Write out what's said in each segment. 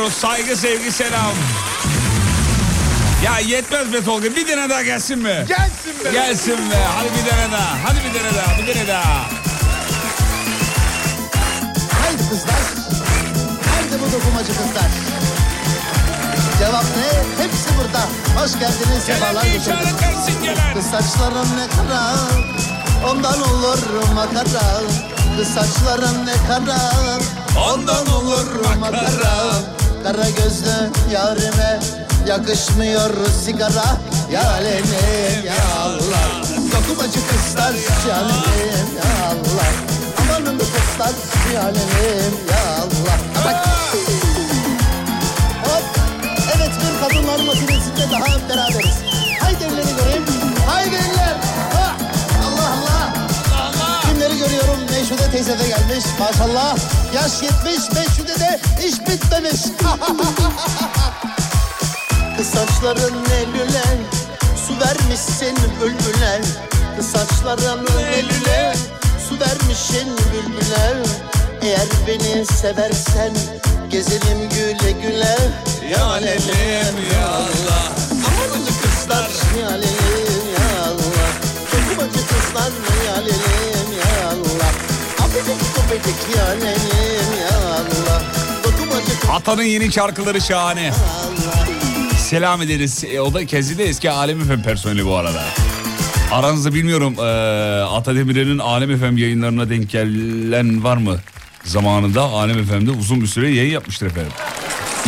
diliyoruz. Saygı, sevgi, selam. Ya yetmez be Tolga. Bir tane daha gelsin mi? Gelsin be. Gelsin be. Hadi bir tane daha. Hadi bir tane daha. Bir tane daha. Haydi kızlar Nerede bu dokumacı kızlar Cevap ne? Hepsi burada Hoş geldiniz sefalar getirdiniz. Kız saçların ne kara Ondan olur makara Kız saçların ne kara Ondan olur makara Kara gözlü yarime Yakışmıyor sigara Ya alem ya Allah Dokumacı kızlar ya alem ya Allah Amanın kızlar ya alem ya Allah Bak. Hop. Evet bir kadınlar makinesinde daha beraberiz. Haydi elleri göreyim. Teyze de gelmiş. Maşallah. Yaş yetmiş. Meşhude de iş bitmemiş. Kız saçların ne lüle. Su vermişsin bülbüle. Kız saçların ne lüle. Su vermişsin bülbüle. Eğer beni seversen gezelim güle güle. Ya alem ya Allah. Amanıcı kızlar ya alem ya Allah. Dokumacı kızlar ya alem Atanın yeni şarkıları şahane. Selam ederiz. E, o da kezi de eski Alem FM personeli bu arada. Aranızda bilmiyorum e, Ata Demirer'in Alem FM yayınlarına denk gelen var mı? Zamanında Alem FM'de uzun bir süre yayın yapmıştır efendim.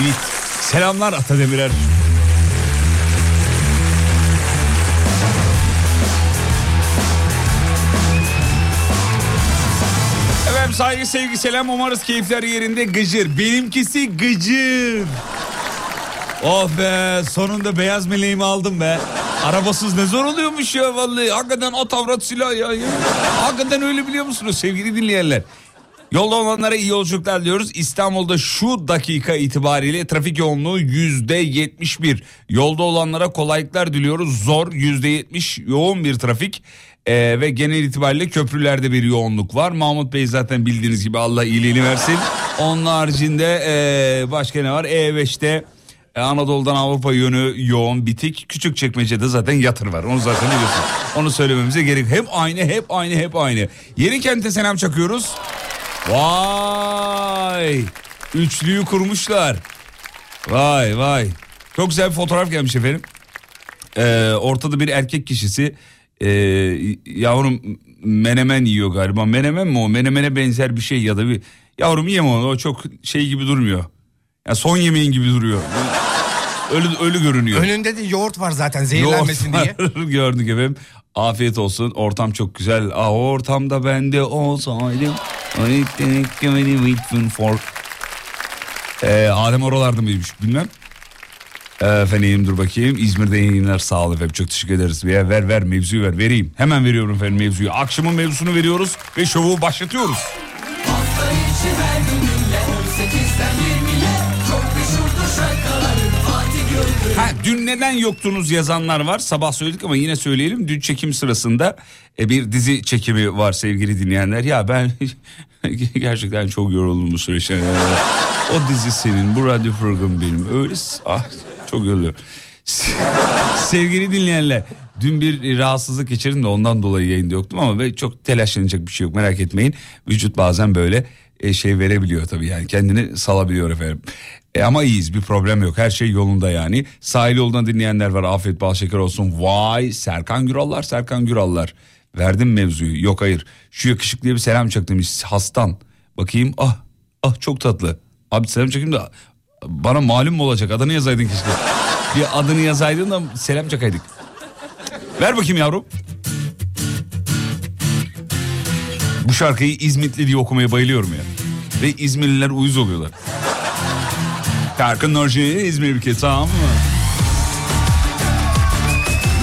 Evet. Selamlar Ata Demirer. Saygı sevgi selam umarız keyifler yerinde gıcır. Benimkisi gıcır. Oh be sonunda beyaz meleğimi aldım be. Arabasız ne zor oluyormuş ya vallahi. Hakikaten at avrat silah ya. ya. Hakikaten öyle biliyor musunuz sevgili dinleyenler? Yolda olanlara iyi yolculuklar diyoruz. İstanbul'da şu dakika itibariyle trafik yoğunluğu yüzde yetmiş bir. Yolda olanlara kolaylıklar diliyoruz. Zor yüzde yetmiş yoğun bir trafik. Ee, ve genel itibariyle köprülerde bir yoğunluk var. Mahmut Bey zaten bildiğiniz gibi Allah iyiliğini versin. Onun haricinde ee, başka ne var? E5'te e, Anadolu'dan Avrupa yönü yoğun bitik. Küçük çekmecede zaten yatır var. Onu zaten biliyorsun. Onu söylememize gerek. Hep aynı, hep aynı, hep aynı. Yeni kente selam çakıyoruz. Vay! Üçlüyü kurmuşlar. Vay vay. Çok güzel bir fotoğraf gelmiş efendim. Ee, ortada bir erkek kişisi. Ee, yavrum menemen yiyor galiba. Menemen mi o? Menemene benzer bir şey ya da bir... Yavrum yeme onu. O çok şey gibi durmuyor. Ya son yemeğin gibi duruyor. Ölü, ölü görünüyor. Önünde de yoğurt var zaten zehirlenmesin diye. Yoğurt var. Gördük efendim. Afiyet olsun. Ortam çok güzel. Ah ortamda ben de olsaydım. Ee, Adem oralarda mıymış bilmem. Ee, Efendim dur bakayım. İzmir'de yayınlar sağ ol efendim. Çok teşekkür ederiz. Ver ver ver mevzuyu ver. Vereyim. Hemen veriyorum efendim mevzuyu. Akşamın mevzusunu veriyoruz ve şovu başlatıyoruz. Hafta içi her gün dinle 18'den 20'ye Ha, dün neden yoktunuz yazanlar var. Sabah söyledik ama yine söyleyelim. Dün çekim sırasında e, bir dizi çekimi var sevgili dinleyenler. Ya ben gerçekten çok yoruldum bu süreçte. O dizi senin, bu radyo programı benim. Öyle ah, çok yoruluyorum. Sevgili dinleyenler dün bir rahatsızlık geçirdim de ondan dolayı yayında yoktum ama ve çok telaşlanacak bir şey yok merak etmeyin. Vücut bazen böyle e, şey verebiliyor tabii yani kendini salabiliyor efendim. E, ama iyiyiz bir problem yok her şey yolunda yani. Sahil yoldan dinleyenler var afiyet bal şeker olsun. Vay Serkan Gürallar Serkan Gürallar. Verdim mevzuyu yok hayır şu yakışıklıya bir selam çaktım hastan. Bakayım ah ah çok tatlı. Abi selam çakayım da bana malum mu olacak adını yazaydın keşke. Bir adını yazaydın da selam çakaydık. Ver bakayım yavrum. Bu şarkıyı İzmitli diye okumaya bayılıyorum ya. Ve İzmirliler uyuz oluyorlar. Serkan Nurci İzmir ülke tamam mı?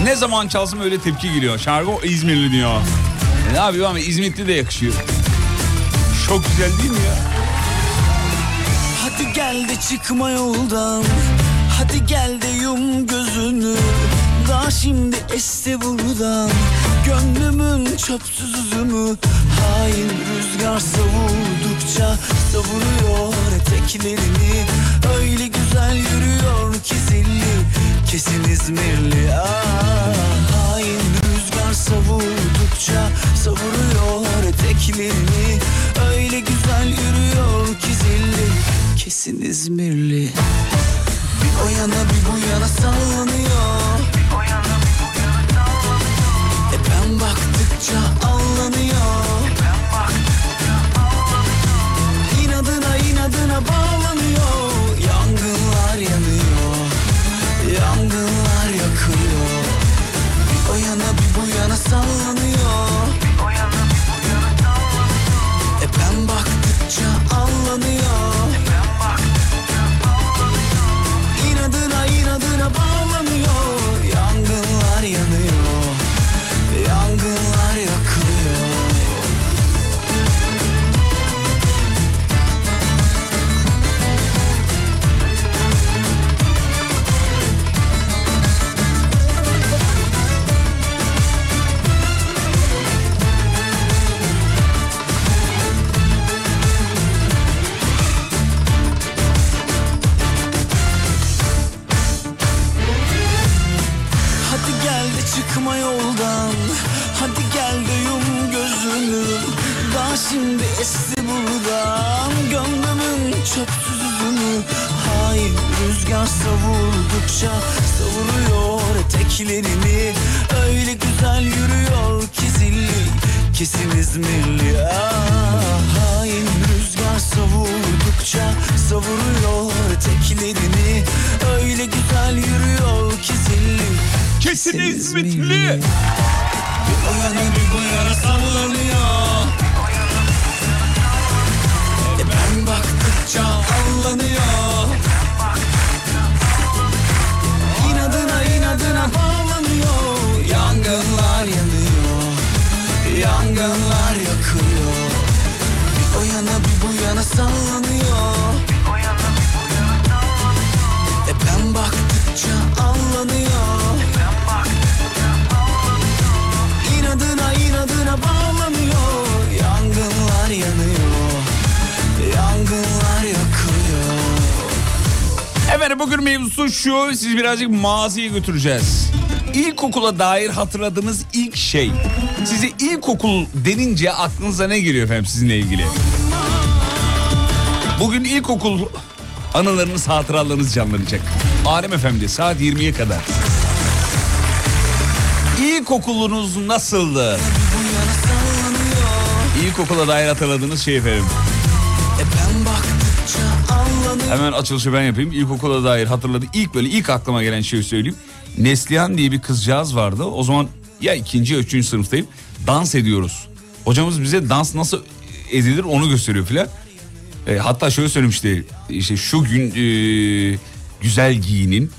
Ne zaman çalsam öyle tepki geliyor. Şarkı İzmirli diyor. E ne yapıyor ama İzmitli de yakışıyor. Çok güzel değil mi ya? Hadi gel de çıkma yoldan Hadi gel de yum gözünü Daha şimdi esti buradan Gönlümün çöpsüz üzümü Hain rüzgar savurdukça Savuruyor eteklerini. Öyle güzel yürüyor ki zilli Kesin İzmirli. Ah, Hain rüzgar savurdukça Savuruyor eteklerini. Öyle güzel yürüyor ki zilli Kesin İzmirli. Bir o yana bir bu yana sallanıyor. E ben baktıkça bağlanıyor Yangınlar yanıyor Yangınlar yakıyor. Bir o yana bir bu yana sallanıyor sizi birazcık maziye götüreceğiz. İlkokula dair hatırladığınız ilk şey. Size ilkokul denince aklınıza ne geliyor efendim sizinle ilgili? Bugün ilkokul anılarınız, hatıralarınız canlanacak. Alem FM'de saat 20'ye kadar. İlkokulunuz nasıldı? İlkokula dair hatırladığınız şey efendim. E Hemen açılışı ben yapayım. İlkokula dair hatırladı. İlk böyle ilk aklıma gelen şeyi söyleyeyim. Neslihan diye bir kızcağız vardı. O zaman ya ikinci ya üçüncü sınıftayım. Dans ediyoruz. Hocamız bize dans nasıl edilir onu gösteriyor filan. E, hatta şöyle söylemişti. İşte şu gün e, güzel giyinin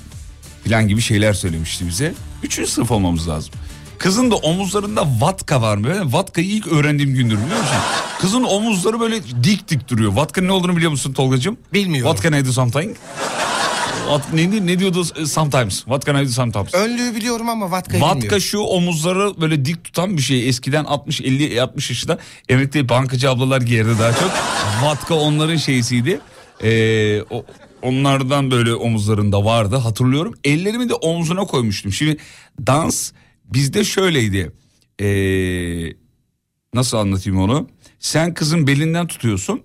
filan gibi şeyler söylemişti bize. Üçüncü sınıf olmamız lazım. Kızın da omuzlarında vatka var mı? Ben vatkayı ilk öğrendiğim gündür biliyor musun? Kızın omuzları böyle dik dik duruyor. Vatkanın ne olduğunu biliyor musun Tolgacığım? Bilmiyorum. Vatka neydi something? What, ne, ne diyordu sometimes? What can I do sometimes? Önlüğü biliyorum ama vatkayı Vatka bilmiyorum. şu omuzları böyle dik tutan bir şey. Eskiden 60 50 60 yaşında emekli bankacı ablalar giyerdi daha çok. Vatka onların şeysiydi. Ee, o, onlardan böyle omuzlarında vardı hatırlıyorum. Ellerimi de omzuna koymuştum. Şimdi dans bizde şöyleydi. Ee, nasıl anlatayım onu? Sen kızın belinden tutuyorsun.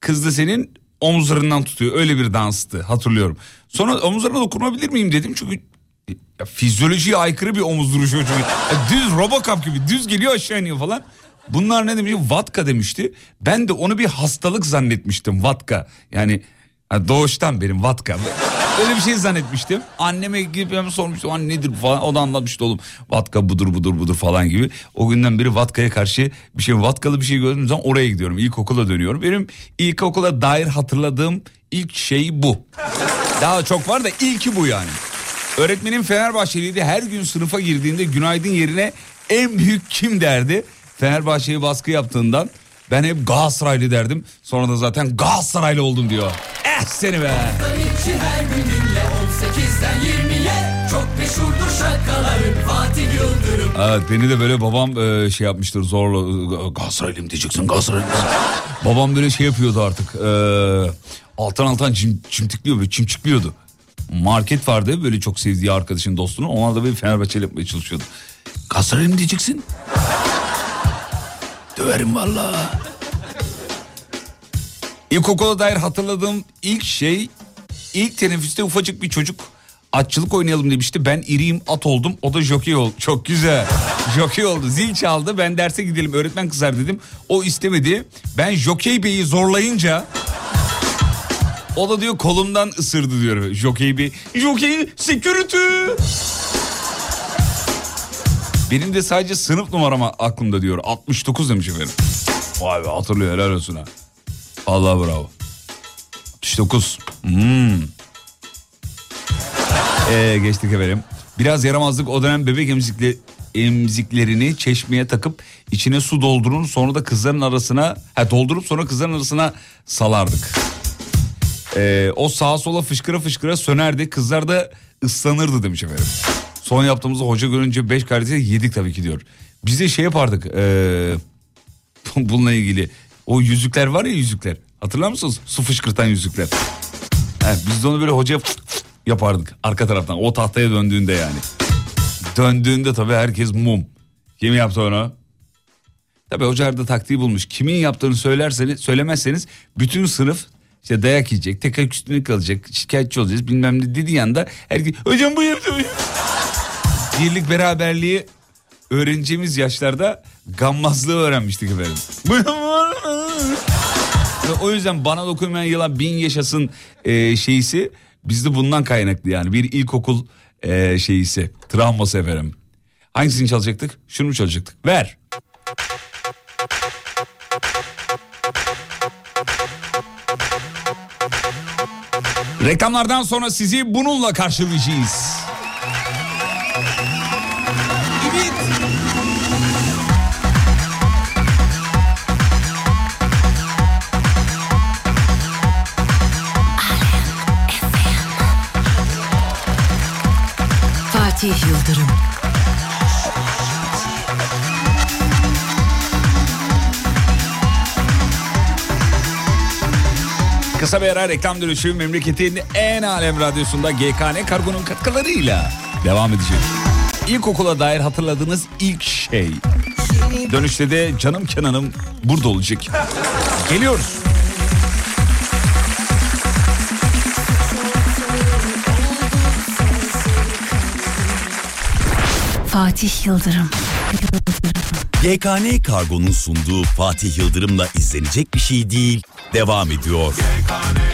Kız da senin omuzlarından tutuyor. Öyle bir danstı hatırlıyorum. Sonra omuzlarına dokunabilir miyim dedim. Çünkü ya fizyolojiye aykırı bir omuz duruşu çünkü. Ya düz robocop gibi düz geliyor aşağı iniyor falan. Bunlar ne demiş? Vatka demişti. Ben de onu bir hastalık zannetmiştim vatka. Yani doğuştan benim vatka. Öyle bir şey zannetmiştim. Anneme gidip hemen sormuştum. Anne nedir falan. O da anlatmıştı oğlum. Vatka budur budur budur falan gibi. O günden beri vatkaya karşı bir şey vatkalı bir şey gördüğüm zaman oraya gidiyorum. İlkokula dönüyorum. Benim ilkokula dair hatırladığım ilk şey bu. Daha çok var da ilki bu yani. Öğretmenim Fenerbahçeliydi. Her gün sınıfa girdiğinde günaydın yerine en büyük kim derdi? Fenerbahçe'ye baskı yaptığından ben hep Galatasaraylı derdim. Sonra da zaten Galatasaraylı oldum diyor. Eh seni be. içi her gün dinle 18'den 20'ye Çok meşhurdur şakaların Fatih Yıldırım Evet beni de böyle babam e, şey yapmıştır zorla e, Galatasaraylıyım diyeceksin Galatasaraylıyım. babam böyle şey yapıyordu artık. E, alttan alttan çim, çimtikliyor böyle çimçikliyordu. Market vardı böyle çok sevdiği arkadaşın dostunu. Onlar da böyle Fenerbahçe'yle yapmaya çalışıyordu. Galatasaraylıyım diyeceksin. Döverim valla. İlkokula dair hatırladığım ilk şey ilk teneffüste ufacık bir çocuk atçılık oynayalım demişti. Ben iriyim at oldum o da jokey oldu. Çok güzel. Jokey oldu. Zil çaldı ben derse gidelim öğretmen kızar dedim. O istemedi. Ben jokey beyi zorlayınca o da diyor kolumdan ısırdı diyor jokey bey. Jokey security. Benim de sadece sınıf numaram aklımda diyor. 69 demiş efendim. Vay be hatırlıyor helal olsun ha. Allah bravo. 69. Hmm. Ee, geçtik efendim. Biraz yaramazlık o dönem bebek emzikle, emziklerini çeşmeye takıp içine su doldurun sonra da kızların arasına ha, doldurup sonra kızların arasına salardık. Ee, o sağa sola fışkıra fışkıra sönerdi kızlar da ıslanırdı demiş efendim. Son yaptığımızda hoca görünce beş kardeşe yedik tabii ki diyor. Biz de şey yapardık ee, bununla ilgili o yüzükler var ya yüzükler hatırlar mısınız? Su fışkırtan yüzükler. He, biz de onu böyle hocaya yapardık arka taraftan o tahtaya döndüğünde yani. Döndüğünde tabii herkes mum. Kim yaptı onu? Tabii hoca da taktiği bulmuş. Kimin yaptığını söylerseniz, söylemezseniz bütün sınıf işte dayak yiyecek, tek ayak üstüne kalacak, şikayetçi olacağız bilmem ne dediği anda herkes hocam bu yaptı. Bu yaptı." Birlik beraberliği öğreneceğimiz yaşlarda gammazlığı öğrenmiştik efendim. O yüzden bana dokunmayan yılan bin yaşasın e, şeysi bizde bundan kaynaklı yani bir ilkokul e, şeyisi travması efendim. Hangisini çalacaktık? Şunu mu çalacaktık? Ver. Reklamlardan sonra sizi bununla karşılayacağız. Fatih Yıldırım. Kısa bir ara reklam dönüşü memleketin en alem radyosunda GKN Kargo'nun katkılarıyla devam edecek. İlkokula dair hatırladığınız ilk şey. Dönüşte de canım Kenan'ım burada olacak. Geliyoruz. Fatih Yıldırım. YKN Kargo'nun sunduğu Fatih Yıldırım'la izlenecek bir şey değil. Devam ediyor. Ay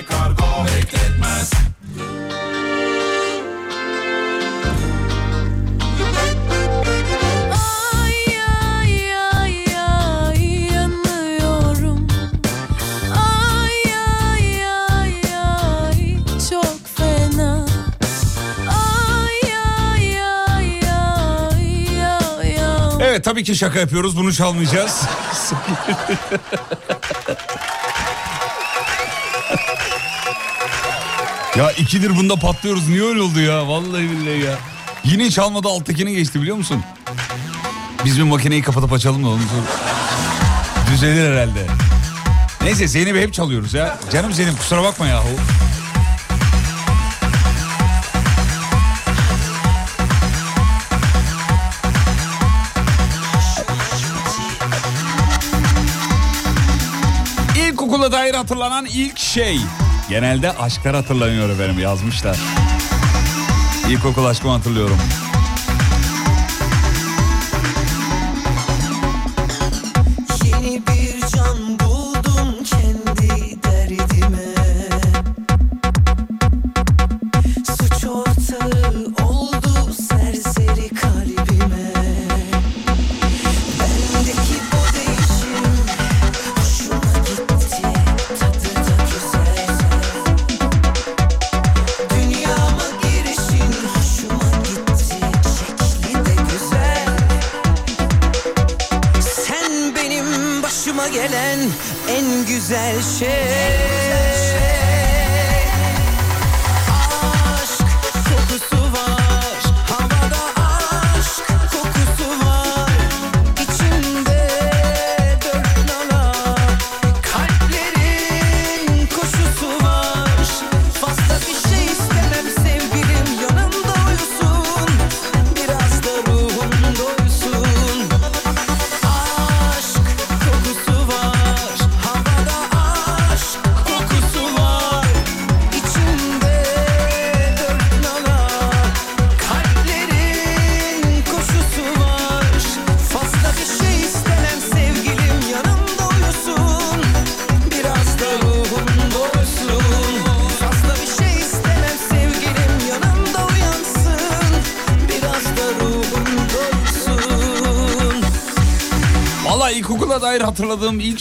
Evet tabii ki şaka yapıyoruz bunu çalmayacağız. Ya ikidir bunda patlıyoruz. Niye öyle oldu ya? Vallahi billahi ya. Yine çalmadı alttakini geçti biliyor musun? Biz bir makineyi kapatıp açalım da onu. Düzelir herhalde. Neyse Zeynep'i hep çalıyoruz ya. Canım Zeynep kusura bakma yahu. İlkokula dair hatırlanan ilk şey. Genelde aşklar hatırlanıyor efendim yazmışlar. İlkokul aşkımı hatırlıyorum.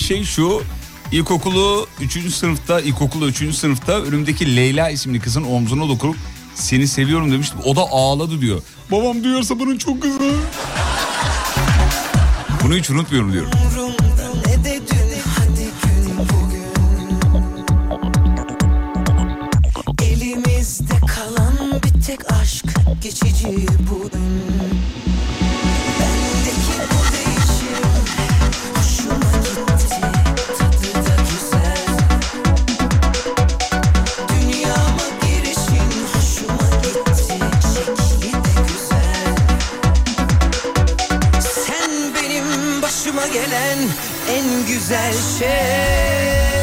Şey şu. İlkokulu 3. sınıfta, ilkokulu 3. sınıfta önümdeki Leyla isimli kızın omzuna dokunup seni seviyorum demiştim. O da ağladı diyor. Babam duyarsa bunun çok kızı. Bunu hiç unutmuyorum diyorum. En güzel şey.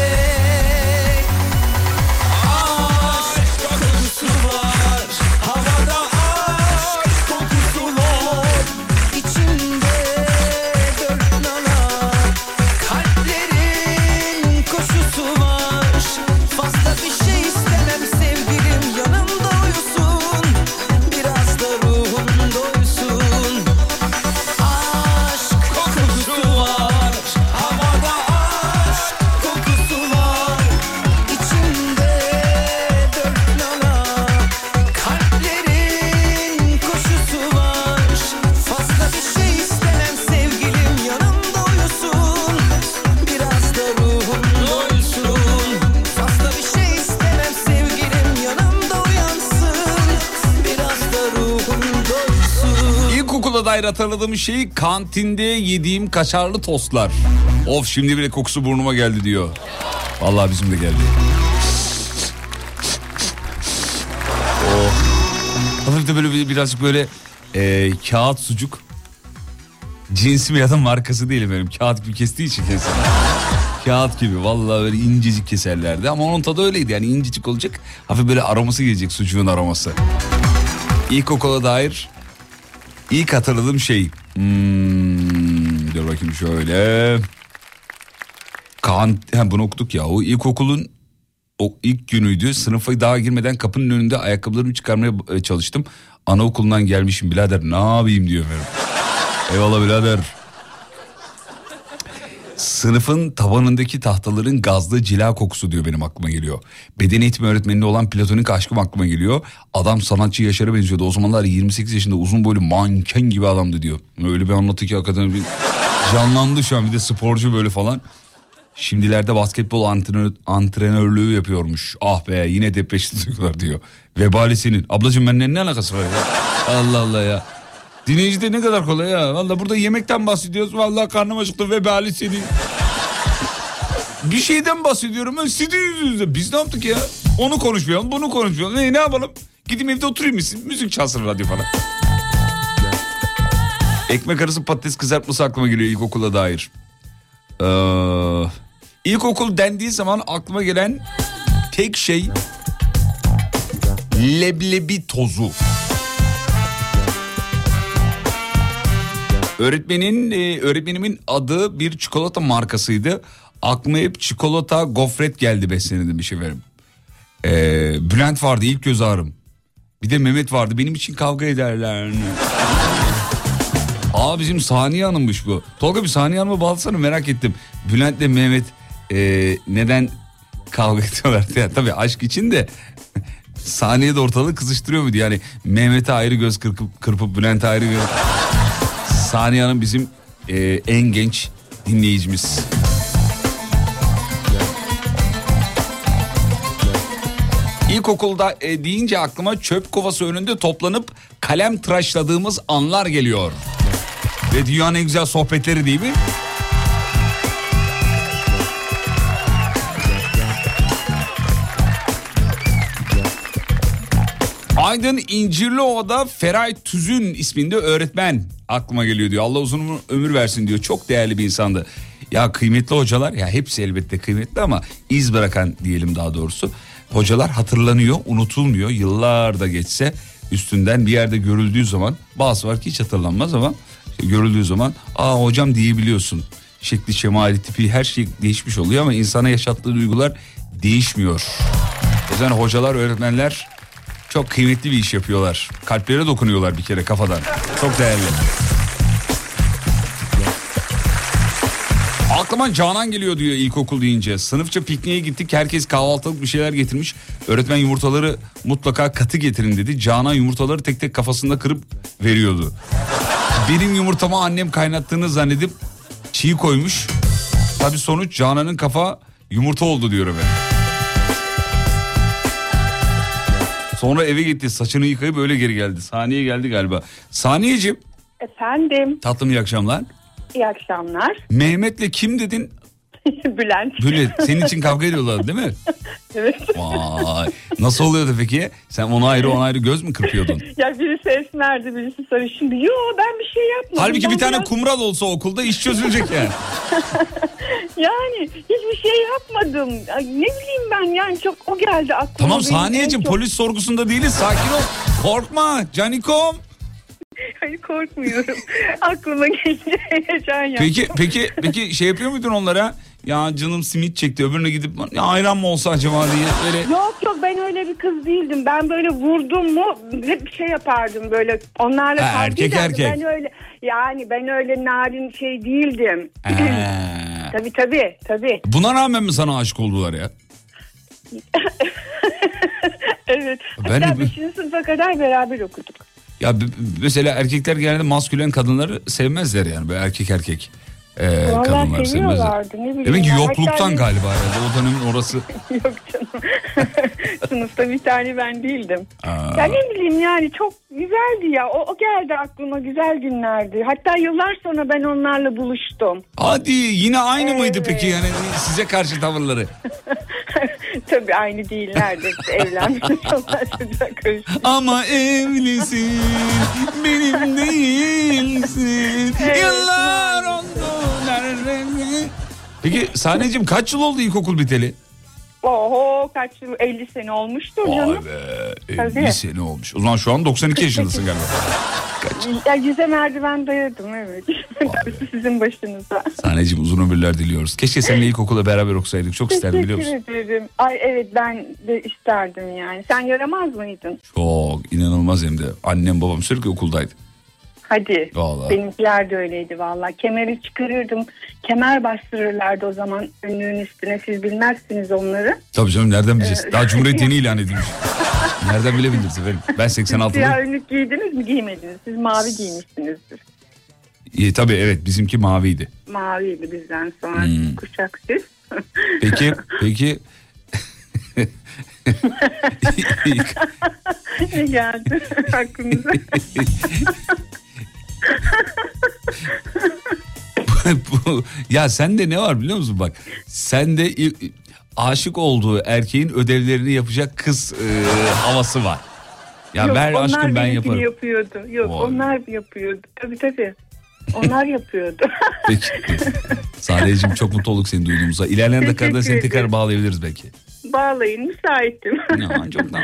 Hatırladığım şey kantinde yediğim kaşarlı tostlar. Of şimdi bile kokusu burnuma geldi diyor. Vallahi bizim de geldi. Oh. Hafif de böyle bir- birazcık böyle e, kağıt sucuk. Cinsi mi ya da markası değil benim. Kağıt gibi kestiği için kesin. Kağıt gibi vallahi böyle incecik keserlerdi ama onun tadı öyleydi yani incecik olacak. Hafif böyle aroması gelecek sucuğun aroması. İlkokula dair İlk hatırladığım şey. Hmm, dur bakayım şöyle. Kaan, ha, bunu okuduk ya. O ilkokulun o ilk günüydü. Sınıfa daha girmeden kapının önünde ayakkabılarımı çıkarmaya e, çalıştım. Anaokulundan gelmişim birader ne yapayım diyor efendim. Eyvallah birader. Sınıfın tavanındaki tahtaların gazlı cila kokusu diyor benim aklıma geliyor. Beden eğitimi öğretmeninde olan platonik aşkım aklıma geliyor. Adam sanatçı Yaşar'a benziyordu. O zamanlar 28 yaşında uzun boylu manken gibi adamdı diyor. Öyle bir anlatı ki hakikaten bir canlandı şu an bir de sporcu böyle falan. Şimdilerde basketbol antrenör, antrenörlüğü yapıyormuş. Ah be yine duygular diyor. Vebali senin. Ablacığım benimle ne alakası var ya? Allah Allah ya. Dinleyici de ne kadar kolay ya. Valla burada yemekten bahsediyoruz. Valla karnım acıktı vebali senin. Bir şeyden bahsediyorum ben sizin yüzünüzde. Biz ne yaptık ya? Onu konuşmayalım bunu konuşmayalım. Ne, ne yapalım? Gideyim evde oturayım mı? Müzik çalsın radyo falan. Ekmek arası patates kızartması aklıma geliyor ilkokula dair. Ee, ilkokul dendiği zaman aklıma gelen tek şey leblebi tozu. Öğretmenin e, öğretmenimin adı bir çikolata markasıydı. Aklıma hep çikolata gofret geldi beslenirdim bir şey verim. Ee, Bülent vardı ilk göz ağrım. Bir de Mehmet vardı benim için kavga ederler. Aa bizim Saniye Hanım'mış bu. Tolga bir Saniye Hanım'a bağlasana merak ettim. Bülent'le Mehmet e, neden kavga ediyorlar? Ya, tabii aşk için de Saniye de ortalığı kızıştırıyor muydu? Yani Mehmet'e ayrı göz kırpıp, kırpıp Bülent'e ayrı göz... Saniye Hanım bizim e, en genç dinleyicimiz. İlkokulda e, deyince aklıma çöp kovası önünde toplanıp kalem tıraşladığımız anlar geliyor. Ve dünyanın en güzel sohbetleri değil mi? Aydın İncirliova'da Feray Tüzün isminde öğretmen aklıma geliyor diyor. Allah uzun ömür versin diyor. Çok değerli bir insandı. Ya kıymetli hocalar ya hepsi elbette kıymetli ama iz bırakan diyelim daha doğrusu. Hocalar hatırlanıyor, unutulmuyor. Yıllar da geçse üstünden bir yerde görüldüğü zaman bazı var ki hiç hatırlanmaz ama görüldüğü zaman aa hocam diyebiliyorsun. Şekli, şemali, tipi her şey değişmiş oluyor ama insana yaşattığı duygular değişmiyor. O yüzden hocalar, öğretmenler çok kıymetli bir iş yapıyorlar. Kalplere dokunuyorlar bir kere kafadan. Çok değerli. Aklıma Canan geliyor diyor ilkokul deyince. Sınıfça pikniğe gittik. Herkes kahvaltılık bir şeyler getirmiş. Öğretmen yumurtaları mutlaka katı getirin dedi. Canan yumurtaları tek tek kafasında kırıp veriyordu. Benim yumurtamı annem kaynattığını zannedip çiğ koymuş. Tabi sonuç Canan'ın kafa yumurta oldu diyor efendim. Sonra eve gitti saçını yıkayıp öyle geri geldi. Saniye geldi galiba. Saniyeciğim Efendim, tatlım iyi akşamlar. iyi akşamlar. Mehmet'le kim dedin? Bülent. Böyle senin için kavga ediyorlar değil mi? Evet. Vay. Nasıl oluyordu peki? Sen ona ayrı ona ayrı göz mü kırpıyordun? Ya birisi esmerdi, birisi sarışındı. Yo ben bir şey yapmadım. Halbuki Ben bir tane biraz- kumral olsa okulda iş çözülecek yani. Yani hiçbir şey yapmadım. Ne bileyim ben yani çok o geldi aklıma. Tamam saniyeciğim çok- polis sorgusunda değiliz sakin ol. Korkma canikom. Hayır korkmuyorum. aklıma gelince heyecan yaptım. Peki peki peki şey yapıyor muydun onlara? Ya canım simit çekti öbürüne gidip ya ayran mı olsa acaba diye böyle. Yok yok ben öyle bir kız değildim. Ben böyle vurdum mu hep bir şey yapardım böyle. Onlarla Ha, erkek ederdim. erkek. Ben öyle yani ben öyle narin şey değildim. Tabii tabii tabii. buna rağmen mi sana aşık oldular ya? Evet. Ben Hatta de- 5. sınıfa kadar beraber okuduk. Ya mesela erkekler genelde maskülen kadınları sevmezler yani böyle erkek erkek. Ee, Vallahi kadınlar seviyorlardı, ne bileyim Demek ki yokluktan Hatta- galiba herhalde o dönemin orası. Yok canım. Sınıfta bir tane ben değildim. Aa. Ya ne bileyim yani çok güzeldi ya. O, o geldi aklıma güzel günlerdi. Hatta yıllar sonra ben onlarla buluştum. Hadi yine aynı mıydı Evet. peki yani size karşı tavırları? Tabii aynı değillerdi. Evlenmiş. Ama evlisin benim değilsin Evet, yıllar oldu. Peki sahneciğim kaç yıl oldu ilkokul biteli? Oho kaç yıl 50 sene olmuştur canım. Vay be 50 Tabii. sene olmuş. O zaman şu an 92 yaşındasın galiba. Ya yüze merdiven dayadım evet. Sizin başınıza. Sahneciğim uzun ömürler diliyoruz. Keşke seninle ilkokulda beraber okusaydık. Çok isterdim biliyor musun? Teşekkür ederim. Ay evet ben de isterdim yani. Sen yaramaz mıydın? Çok inanılmaz hem de. Annem babam sürekli okuldaydı. Hadi. Vallahi. Benimkiler de öyleydi vallahi. Kemeri çıkarırdım. Kemer bastırırlardı o zaman önlüğün üstüne. Siz bilmezsiniz onları. Tabii canım nereden bileceğiz? Daha Cumhuriyet yeni ilan edilmiş. Nereden bilebiliriz efendim? Ben Siyah 86'lıyım. önlük giydiniz mi? Giymediniz. Siz mavi giymişsinizdir. İyi, tabii evet bizimki maviydi. Maviydi bizden sonra Hmm. kuşak siz. Peki, peki. ne geldi aklınıza? Ya sende ne var biliyor musun bak. Sende aşık olduğu erkeğin ödevlerini yapacak kız e, havası var. Ya Yok, ver aşkım ben yaparım. yapıyordu. Yok Vay. onlar yapıyordu. Tabii tabii. Onlar yapıyordu. Peki. Sadece çok mutlu olduk seni duyduğumuza. İlerleyen dakikalarda seni tekrar bağlayabiliriz belki. Bağlayın müsaitim. Ya, çok da-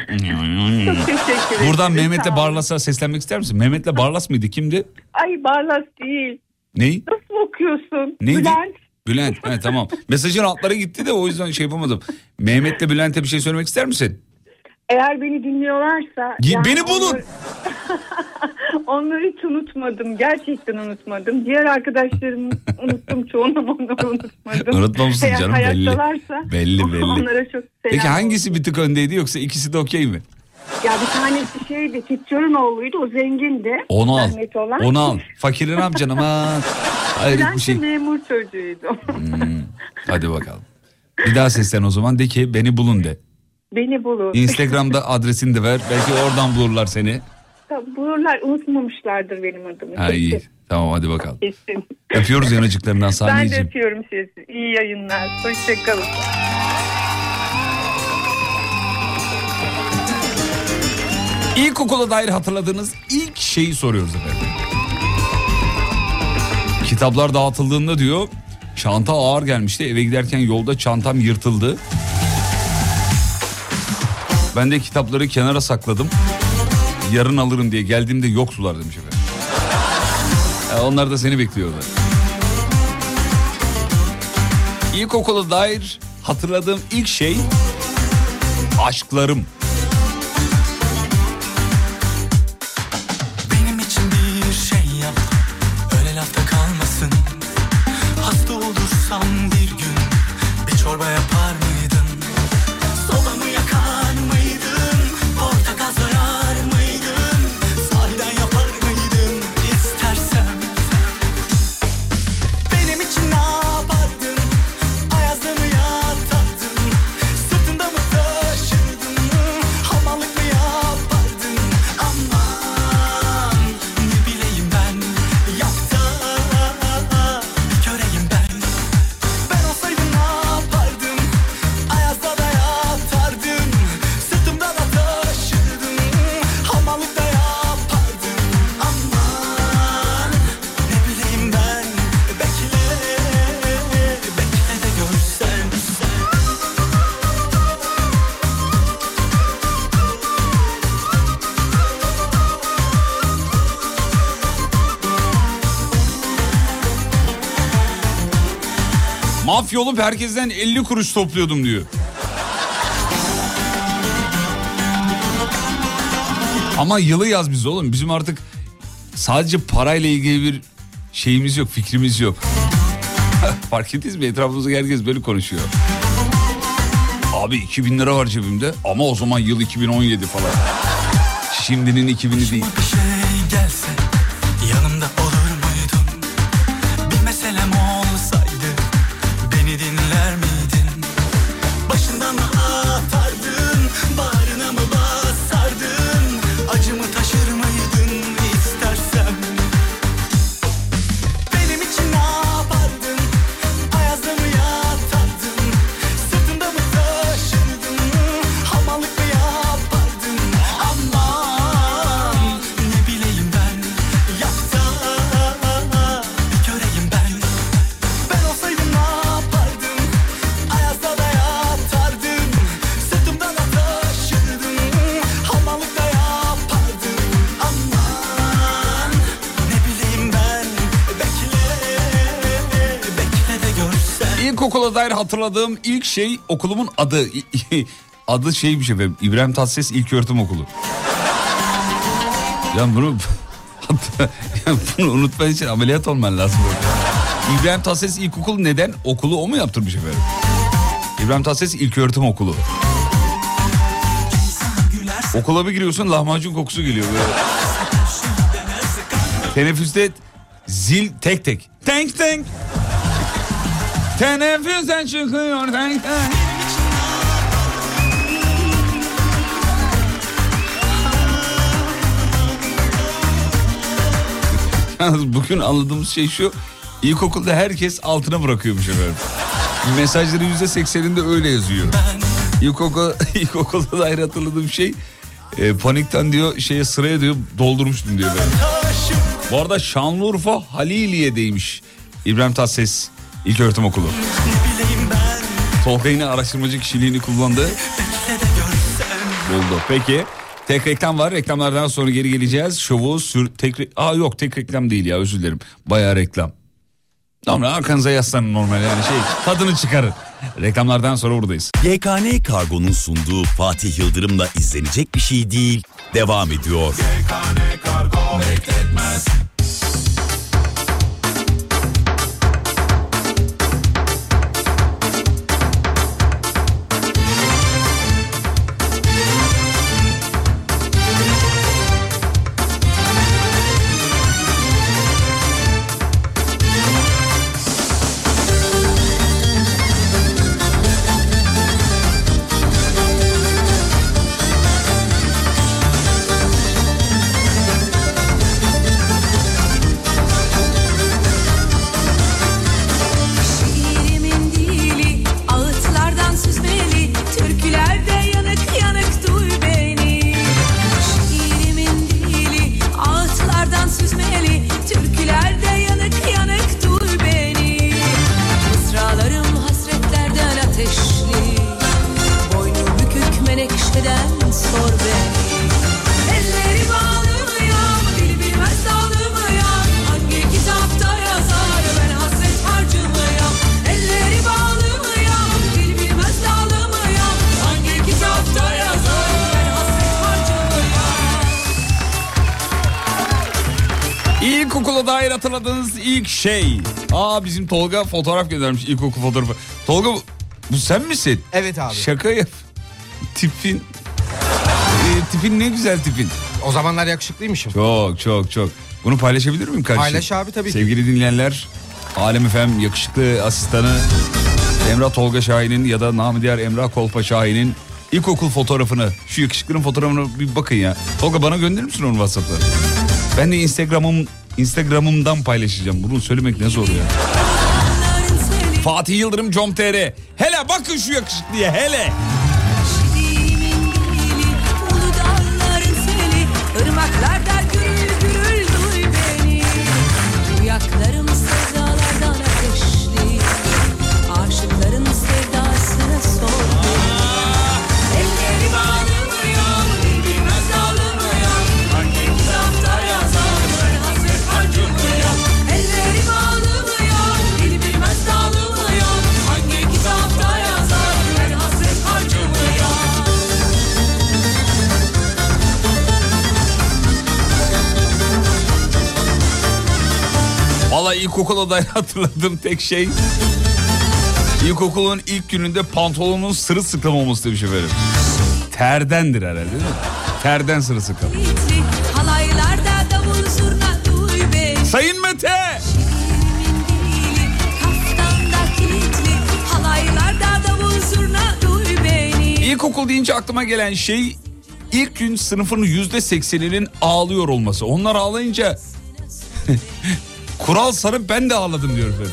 Çok teşekkür ederim. Buradan Mehmet'le. Barlas'a seslenmek ister misin? Mehmet'le Barlas mıydı? Kimdi? Ay Barlas değil. Ney? Nasıl okuyorsun? Neydi? Bülent. Bülent. He, tamam. Mesajın altları gitti de o yüzden şey yapamadım. Mehmet'le Bülent'e bir şey söylemek ister misin? Eğer beni dinliyorlarsa... Gi- beni bulun. Onları, onları hiç unutmadım. Gerçekten unutmadım. Diğer arkadaşlarımı unuttum. Çoğunu onları unutmadım. Unutmamışsın Eğer canım, belli. Belli, belli. Onlara çok selam Peki hangisi bir tık öndeydi yoksa ikisi de okey mi? Ya bir tanesi şeydi. Titçör'ün oğluydu. O zengindi. Onu al. Olan. Onu al. Fakirin ne yapacaksın ama? Hayret Bülent bir şey. memur çocuğuydu. Hadi bakalım. Bir daha seslen o zaman de ki beni bulun de. Beni bulun. Instagram'da adresini de ver. Belki oradan bulurlar seni. Tabii Bulurlar unutmamışlardır benim adımı. Ha iyi. Tamam hadi bakalım. Kesin. Öpüyoruz yanacıklarından Ben de sahneciğim. öpüyorum sizi. İyi yayınlar. Hoşçakalın. İlkokula dair hatırladığınız ilk şeyi soruyoruz efendim. Kitaplar dağıtıldığında diyor çanta ağır gelmişti. Eve giderken yolda çantam yırtıldı. Ben de kitapları kenara sakladım. Yarın alırım diye geldiğimde yoksular demiş efendim. Ya onlar da seni bekliyorlar. İlkokula dair hatırladığım ilk şey aşklarım. Mafya olup herkesten 50 kuruş topluyordum diyor. Ama yılı yaz biz oğlum. Bizim artık sadece parayla ilgili bir şeyimiz yok, fikrimiz yok. Fark ettiniz mi? Etrafımızda herkes böyle konuşuyor. Abi 2000 lira var cebimde ama o zaman yıl 2017 falan. Şimdinin 2000'i değil. Hatırladığım ilk şey okulumun adı. adı şeymiş efendim. İbrahim Tatlıses İlköğretim Okulu. Ya bunu bunu unutman için ameliyat olman lazım. İbrahim Tatlıses İlkokulu neden? Okulu o mu yaptırmış efendim? İbrahim Tatlıses İlköğretim Okulu. Okula bir giriyorsun lahmacun kokusu geliyor böyle. Teneffüste zil tek tek. Tank tank. Teneffüsen çıkıyor. Yalnız bugün anladığımız şey şu. İlkokulda herkes altına bırakıyormuş efendim. Mesajları yüzde sekseninde öyle yazıyor. İlkokul, ilkokulda dair hatırladığım şey e, panikten diyor şeye sıraya diyor doldurmuştum diyor ben. Bu arada Şanlıurfa Haliliye'deymiş İbrahim Tatlıses İlköğretim Okulu. Tolga araştırmacı kişiliğini kullandı. Buldu. Peki. Tek reklam var. Reklamlardan sonra geri geleceğiz. Şovu sür... Tek re- Aa yok tek reklam değil ya özür dilerim. Bayağı reklam. Normal arkanıza yaslanın normal yani şey tadını çıkarın. Reklamlardan sonra buradayız. YKN Kargo'nun sunduğu Fatih Yıldırım'la izlenecek bir şey değil. Devam ediyor. Şiirimin Aa bizim Tolga fotoğraf göndermiş ilkokul fotoğrafı. Tolga bu, sen misin? Evet abi. Şaka yap. Tipin. e, tipin ne güzel tipin. O zamanlar yakışıklıymışım. Çok çok çok. Bunu paylaşabilir miyim kardeşim? Paylaş abi tabii ki. Sevgili dinleyenler. Alem Efem yakışıklı asistanı Emrah Tolga Şahin'in ya da namı diğer Emrah Kolpa Şahin'in ilkokul fotoğrafını şu yakışıklının fotoğrafına bir bakın ya. Tolga bana gönderir misin onu Whatsapp'ta? Ben de Instagram'ım Instagram'ımdan paylaşacağım. Bunu söylemek ne zor ya. Fatih Yıldırım com.tr Hele bakın şu yakışıklıya hele. Valla ilkokula dair hatırladığım tek şey İlkokulun ilk gününde pantolonun sırılsıklam olması demiş efendim. Terdendir herhalde değil mi? Terden duy beni Sayın Mete! İlkokul deyince aklıma gelen şey ilk gün sınıfın yüzde sekseninin ağlıyor olması. Onlar ağlayınca kural sarıp ben de ağladım diyor efendim.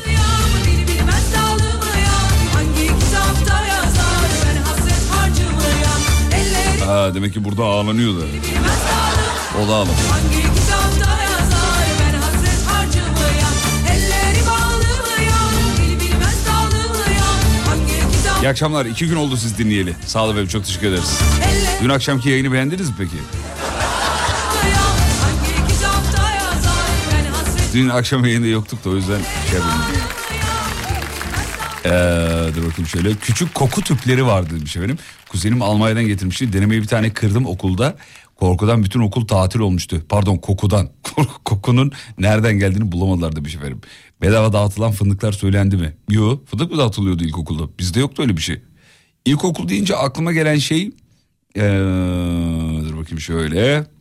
Ha, demek ki burada bilmez dağılmıyor O da ağlamış. İyi akşamlar. İki gün oldu siz dinleyeli. Sağ olun efendim çok teşekkür ederiz. Dün akşamki yayını beğendiniz mi peki? Dün akşam yayında yoktuk da o yüzden şey yapayım. Ee, dur bakayım şöyle. Küçük koku tüpleri vardı demiş efendim. Kuzenim Almanya'dan getirmişti. Denemeyi bir tane kırdım okulda. Korkudan bütün okul tatil olmuştu. Pardon kokudan. Kokunun nereden geldiğini bulamadılar demiş efendim. Bedava dağıtılan fındıklar söylendi mi? Yo fındık mı dağıtılıyordu ilkokulda? Bizde yoktu öyle bir şey. İlkokul deyince aklıma gelen şey... Ee, dur bakayım şöyle...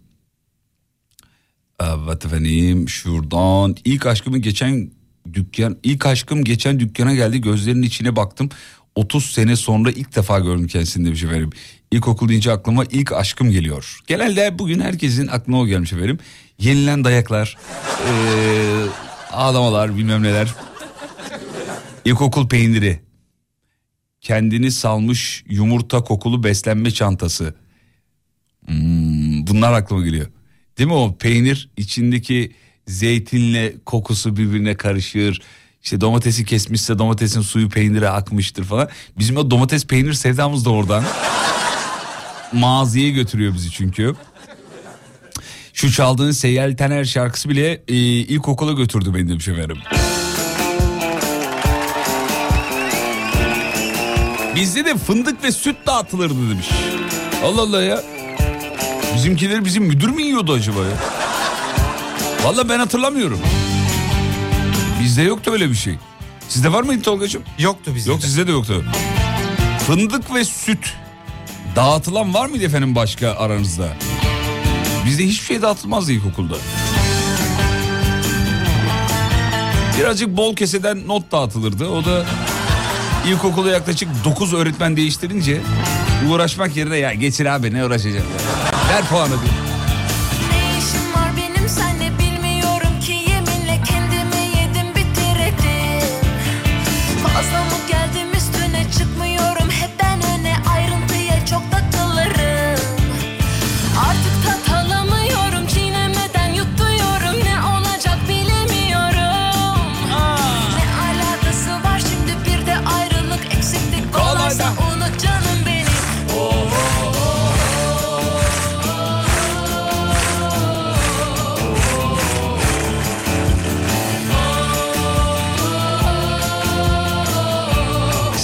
Evet efendim şuradan ilk aşkımı geçen dükkan ilk aşkım geçen dükkana geldi gözlerinin içine baktım. 30 sene sonra ilk defa gördüm kendisini demiş efendim. İlkokul deyince aklıma ilk aşkım geliyor. Genelde bugün herkesin aklına o gelmiş efendim. Yenilen dayaklar, eee, ağlamalar bilmem neler. İlkokul peyniri. Kendini salmış yumurta kokulu beslenme çantası. Hmm, bunlar aklıma geliyor. Değil mi o peynir içindeki zeytinle kokusu birbirine karışır. İşte domatesi kesmişse domatesin suyu peynire akmıştır falan. Bizim o domates peynir sevdamız da oradan. Maziye götürüyor bizi çünkü. Şu çaldığın Seyyal Tener şarkısı bile e, ilkokula götürdü beni demiş efendim. Bizde de fındık ve süt dağıtılırdı demiş. Allah Allah ya. Bizimkileri bizim müdür mü yiyordu acaba ya? Valla ben hatırlamıyorum. Bizde yoktu öyle bir şey. Sizde var mıydı Tolga'cığım? Yoktu bizde. Yok sizde de yoktu. Fındık ve süt dağıtılan var mıydı efendim başka aranızda? Bizde hiçbir şey dağıtılmazdı ilkokulda. Birazcık bol keseden not dağıtılırdı. O da ilkokula yaklaşık 9 öğretmen değiştirince uğraşmak yerine ya geçir abi ne uğraşacağım. Ver puanı diyor. Ne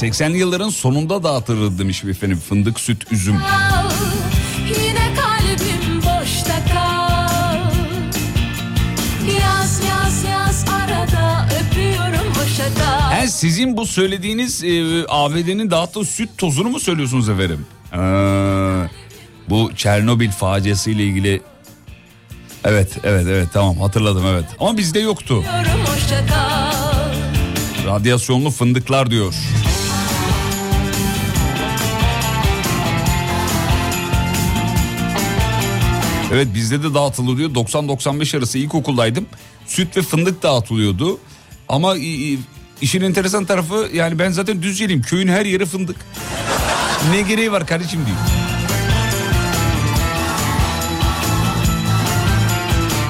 80'li yılların sonunda dağıtılırdı demiş efendim fındık, süt, üzüm. Kal, Yine kalbim boşta kal Yaz yaz yaz arada öpüyorum hoşça kal sizin bu söylediğiniz e, ABD'nin dağıttığı süt tozunu mu söylüyorsunuz efendim? Aa, bu Çernobil faciası ile ilgili Evet evet evet tamam hatırladım evet ama bizde yoktu. Öpüyorum hoşça kal Radyasyonlu fındıklar diyor. Evet bizde de dağıtılıyor. 90-95 arası ilkokuldaydım. Süt ve fındık dağıtılıyordu. Ama işin enteresan tarafı yani ben zaten Düzceliyim. Köyün her yeri fındık. Ne gereği var kardeşim diyeyim.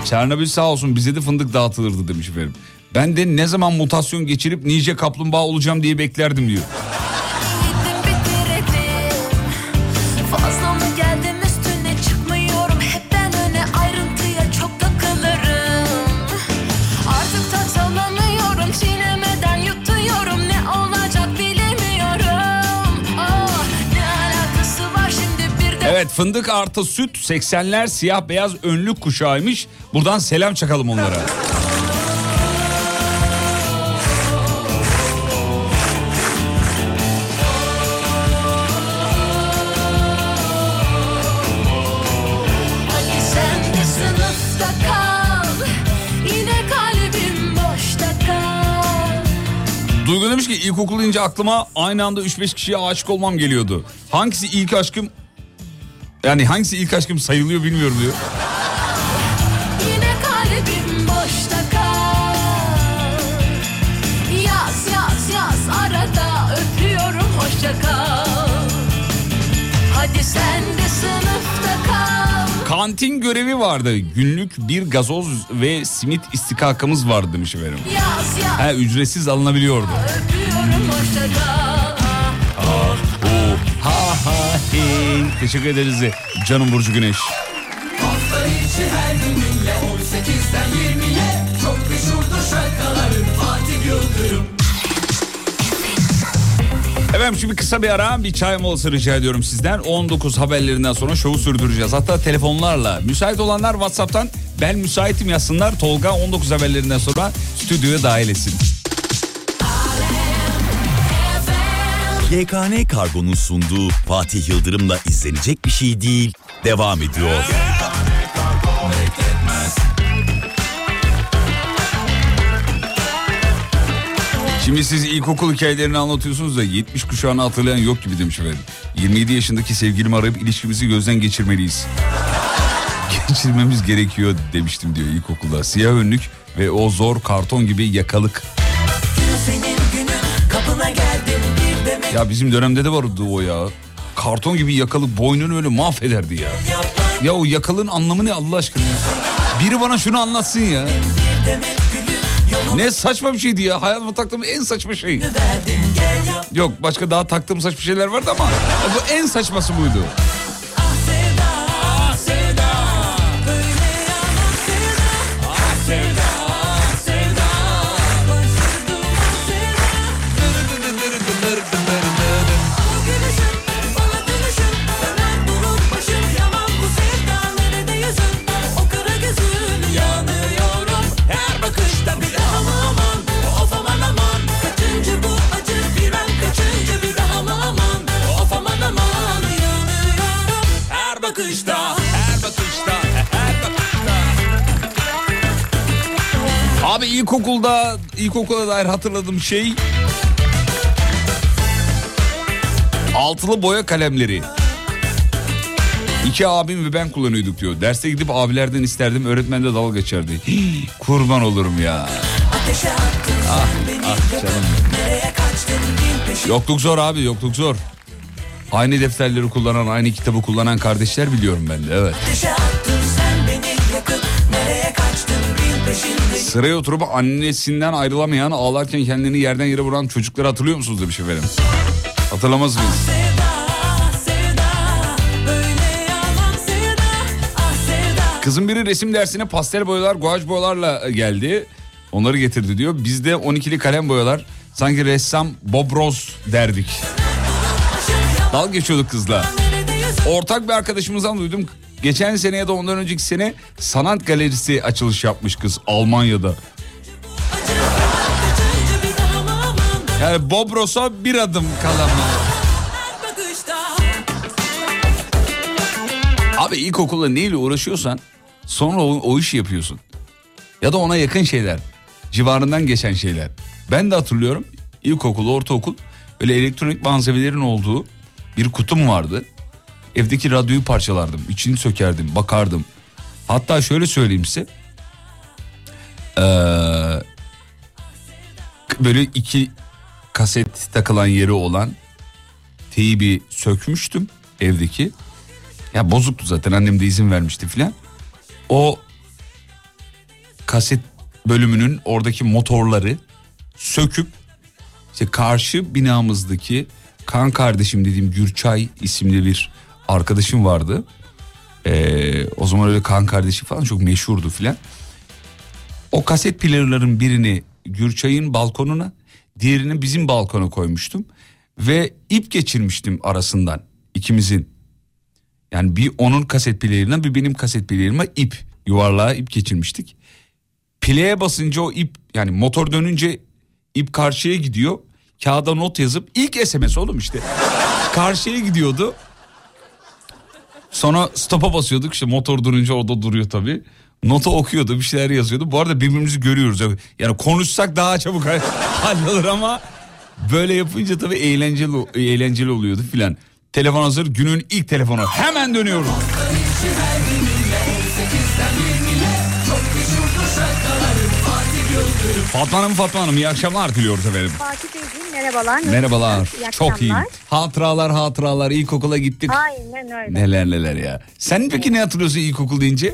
Çernobil sağ olsun bize de fındık dağıtılırdı demiş efendim. Ben de ne zaman mutasyon geçirip nice kaplumbağa olacağım diye beklerdim diyor. Fındık artı süt 80'ler siyah beyaz önlük kuşağıymış. Buradan selam çakalım onlara. Duygu demiş ki ilkokul deyince aklıma aynı anda 3-5 kişiye aşık olmam geliyordu. Hangisi ilk aşkım yani hangisi ilk aşkım sayılıyor bilmiyorum diyor. Yine kalbim boşta kal Yaz yaz yaz arada öpüyorum hoşça kal Hadi sen de sınıfta kal Kantin görevi vardı. Günlük bir gazoz ve simit istikakamız vardı demiş efendim. Yaz yaz Ha, ücretsiz alınabiliyordu. öpüyorum hoşça kal hey. Teşekkür ederiz canım Burcu Güneş. Hafta içi her gününle 18'den 20'ye Çok meşhurdur şarkıların Fatih Yıldırım Efendim şimdi kısa bir ara bir çay molası rica ediyorum sizden. 19 haberlerinden sonra şovu sürdüreceğiz. Hatta telefonlarla müsait olanlar WhatsApp'tan ben müsaitim yazsınlar. Tolga 19 haberlerinden sonra stüdyoya dahil etsin. YKN Kargo'nun sunduğu Fatih Yıldırım'la izlenecek bir şey değil. Devam ediyor. Şimdi siz ilkokul hikayelerini anlatıyorsunuz da 70 kuşağını hatırlayan yok gibi demiş efendim. 27 yaşındaki sevgilimi arayıp ilişkimizi gözden geçirmeliyiz. Geçirmemiz gerekiyor demiştim diyor ilkokulda. Siyah önlük ve o zor karton gibi yakalık. Ya bizim dönemde de vardı o ya. Karton gibi yakalık boynunu öyle mahvederdi ya. Ya o yakalığın anlamı ne Allah aşkına? Biri bana şunu anlatsın ya. Ne saçma bir şeydi ya. Hayatıma taktığım en saçma şey. Yok başka daha taktığım saçma şeyler vardı ama bu en saçması buydu. İlkokulda, ilkokula dair hatırladığım şey... Altılı boya kalemleri. İki abim ve ben kullanıyorduk diyor. Derste gidip abilerden isterdim, öğretmen de dalga geçerdi. Hii, kurban olurum ya. Ah, ah canım. Yokluk zor abi, yokluk zor. Aynı defterleri kullanan, aynı kitabı kullanan kardeşler biliyorum ben de, evet. Ateşe Sıraya oturup annesinden ayrılamayan, ağlarken kendini yerden yere vuran çocukları hatırlıyor musunuz demiş efendim. Hatırlamaz mıyız? Ah Kızın biri resim dersine pastel boyalar, guaj boyalarla geldi. Onları getirdi diyor. Biz de 12'li kalem boyalar. Sanki ressam Bob Ross derdik. Dalga geçiyorduk kızla. Ortak bir arkadaşımızdan duydum. Geçen sene ya da ondan önceki sene sanat galerisi açılış yapmış kız Almanya'da. Yani Bob Ross'a bir adım bakışta Abi ilkokulda neyle uğraşıyorsan sonra o, o işi yapıyorsun. Ya da ona yakın şeyler. Civarından geçen şeyler. Ben de hatırlıyorum ilkokul, ortaokul öyle elektronik malzemelerin olduğu bir kutum vardı. Evdeki radyoyu parçalardım. içini sökerdim, bakardım. Hatta şöyle söyleyeyim size. Ee, böyle iki kaset takılan yeri olan teybi sökmüştüm evdeki. Ya bozuktu zaten annem de izin vermişti filan. O kaset bölümünün oradaki motorları söküp işte karşı binamızdaki kan kardeşim dediğim Gürçay isimli bir arkadaşım vardı. Ee, o zaman öyle kan kardeşi falan çok meşhurdu filan. O kaset player'ların birini Gürçay'ın balkonuna, diğerini bizim balkona koymuştum ve ip geçirmiştim arasından ikimizin. Yani bir onun kaset player'ına bir benim kaset player'ıma ip yuvarlığa ip geçirmiştik. Play'e basınca o ip yani motor dönünce ip karşıya gidiyor. Kağıda not yazıp ilk SMS oğlum işte. karşıya gidiyordu. Sonra stop'a basıyorduk işte motor durunca orada duruyor tabii. Nota okuyordu bir şeyler yazıyordu. Bu arada birbirimizi görüyoruz. Yani konuşsak daha çabuk hallolur ama böyle yapınca tabii eğlenceli, eğlenceli oluyordu filan. Telefon hazır günün ilk telefonu. Hemen dönüyoruz. Fatma Hanım Fatma Hanım iyi akşamlar diliyoruz efendim. Fatih Beyciğim merhabalar. Merhabalar. İyi Çok iyi. Hatıralar hatıralar ilkokula gittik. Aynen öyle. Neler neler ya. Sen peki ne hatırlıyorsun ilkokul deyince?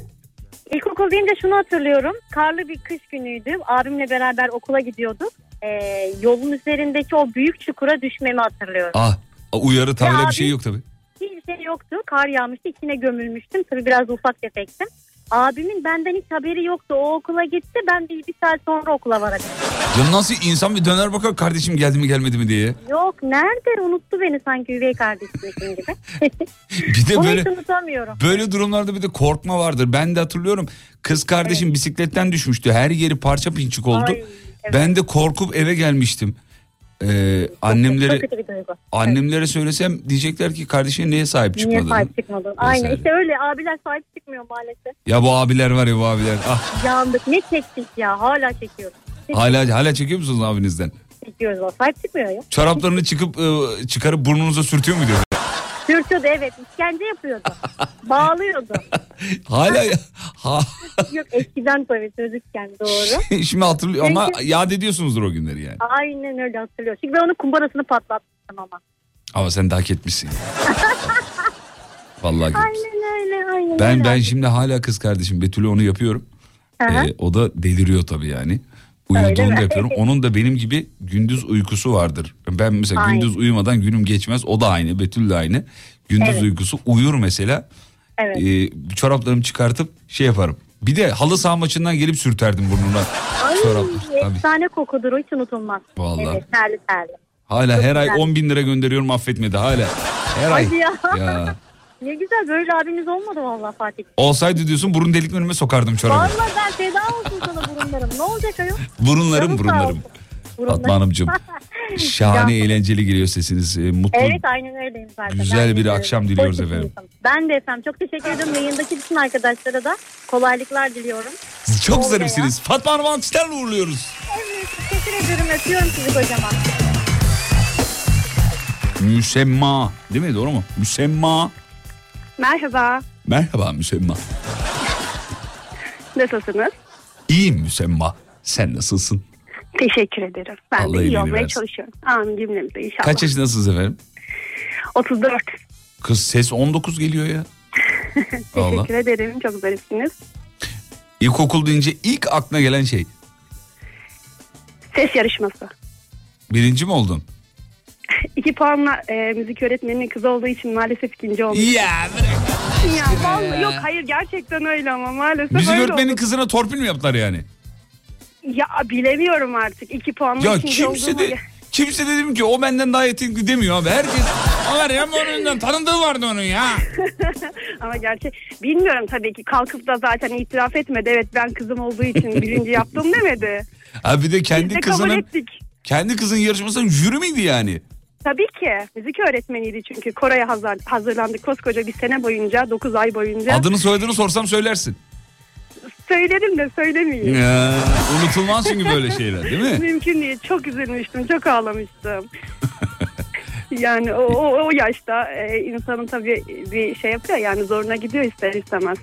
İlkokul deyince şunu hatırlıyorum. Karlı bir kış günüydü. Abimle beraber okula gidiyorduk. Ee, yolun üzerindeki o büyük çukura düşmemi hatırlıyorum. Ah uyarı Ya bir şey yok tabii. Hiçbir şey yoktu. Kar yağmıştı. içine gömülmüştüm. Tabii biraz ufak tefektim. Abimin benden hiç haberi yoktu. O okula gitti. Ben bir, bir saat sonra okula varabildim. Ya nasıl insan bir döner bakar kardeşim geldi mi gelmedi mi diye. Yok nerede? Unuttu beni sanki üvey kardeşim gibi. Bir de Bunu böyle hiç unutamıyorum. böyle durumlarda bir de korkma vardır. Ben de hatırlıyorum. Kız kardeşim bisikletten düşmüştü. Her yeri parça pinçik oldu. Ay, evet. Ben de korkup eve gelmiştim. Ee, Çok annemlere kötü bir duygu. annemlere söylesem diyecekler ki kardeşine niye sahip Niye çıkmadın? sahip çıkmadın? Aynen Mesela. işte öyle abiler sahip çıkmıyor maalesef. Ya bu abiler var ya bu abiler. Ah Yandık ne çektik ya hala çekiyoruz. hala hala çekiyor musunuz abinizden? çekiyoruz o. Sahip çıkmıyor ya. Çoraplarını çıkıp e, çıkarıp burnunuza sürtüyor mu diyor? Sürtüyordu evet. işkence yapıyordu. Bağlıyordu. Hala ya. Ha, Yok eskiden tabii çocukken doğru. şimdi hatırlıyor ama Çünkü- yad ediyorsunuzdur o günleri yani. Aynen öyle hatırlıyorum. Çünkü ben onun kumbarasını patlattım ama. Ama sen de hak etmişsin. Vallahi hak etmişsin. Aynen öyle aynen Ben öyle. ben şimdi hala kız kardeşim Betül'ü onu yapıyorum. Hı hı. Ee, o da deliriyor tabii yani. Uyuduğunda yapıyorum. Onun da benim gibi gündüz uykusu vardır. Ben mesela Aynen. gündüz uyumadan günüm geçmez. O da aynı. Betül de aynı. Gündüz Evet. uykusu uyur mesela. Evet. Ee, çoraplarımı çıkartıp şey yaparım. Bir de halı saha maçından gelip sürterdim burnuna. Ay, Çoraplar. Tabii. efsane kokudur o hiç unutulmaz. Vallahi. Evet terli terli. Hala Çok her ay güzel. 10 bin lira gönderiyorum affetmedi hala. Her ay. Hadi ya. Ya. Ne güzel böyle abimiz olmadı vallahi Fatih. Olsaydı diyorsun burun deliklerime sokardım çorabı. Vallahi ben feda olsun sana burunlarım. Ne olacak ayol? Burunlarım Canın sağ burunlarım. Fatma Hanımcığım. Şahane eğlenceli geliyor sesiniz. Ee, Mutlu. Evet aynen öyleyim zaten. Güzel Ben bir de akşam diliyoruz Pozitif efendim. insanım. Ben de efendim çok teşekkür ederim. Yayındaki bütün arkadaşlara da kolaylıklar diliyorum. Siz çok Oldu zarifsiniz. Fatma Hanım alkışlarla uğurluyoruz. Evet teşekkür ederim. Öpüyorum sizi kocaman. Müsemma. Değil mi? Doğru mu? Müsemma. Merhaba, Merhaba Müsemma. nasılsınız? İyiyim Müsemma. Sen nasılsın? Teşekkür ederim. Ben Allah de iyi olmaya versin. çalışıyorum. Amin cümlemize inşallah. Kaç yaşındasınız efendim? 34. Kız ses 19 geliyor ya. Allah. Teşekkür ederim. Çok zarifsiniz. İlkokul deyince ilk aklına gelen şey. Ses yarışması. Birinci mi oldun? İki puanla e, müzik öğretmeninin kızı olduğu için maalesef ikinci oldum. Ya Ya vallahi yok hayır gerçekten öyle ama maalesef Müzik öyle öğretmeninin oldu. kızına torpil mi yaptılar yani? Ya bilemiyorum artık. İki puanla Ya ikinci kimse de kimse de dedim ki o benden daha yetenekli demiyor abi. Herkes ama ya önünden tanıdığı vardı onun ya. Ama gerçek bilmiyorum tabii ki kalkıp da zaten itiraf etmedi. Evet ben kızım olduğu için birinci yaptım demedi. Abi bir de Biz kendi de kabul kızının kendi kızın yarışmasının jüri miydi yani? Tabii ki. Müzik öğretmeniydi çünkü Koray'a hazır, hazırlandık koskoca bir sene boyunca, 9 ay boyunca. Adını soyadını sorsam söylersin. Söylerim de söylemeyeyim. Ya, unutulmaz çünkü böyle şeyler değil mi? Mümkün değil. Çok üzülmüştüm, çok ağlamıştım. yani o, o, o yaşta e, insanın tabii bir şey yapıyor yani zoruna gidiyor ister istemez.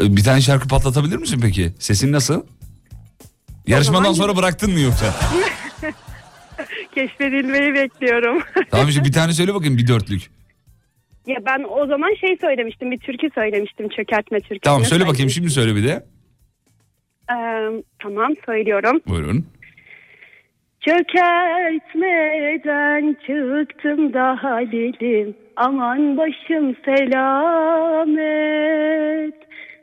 Bir tane şarkı patlatabilir misin peki? Sesin nasıl? Yarışmadan zaman- sonra bıraktın mı yoksa? Keşfedilmeyi bekliyorum. tamam işte bir tane söyle bakayım bir dörtlük. ya ben o zaman şey söylemiştim, bir türkü söylemiştim, çökertme türküsü. Tamam söyle bakayım şimdi söyle bir de. Ee, tamam söylüyorum. Buyurun. Çökertmeden çıktım da Halil'im Aman başım selamet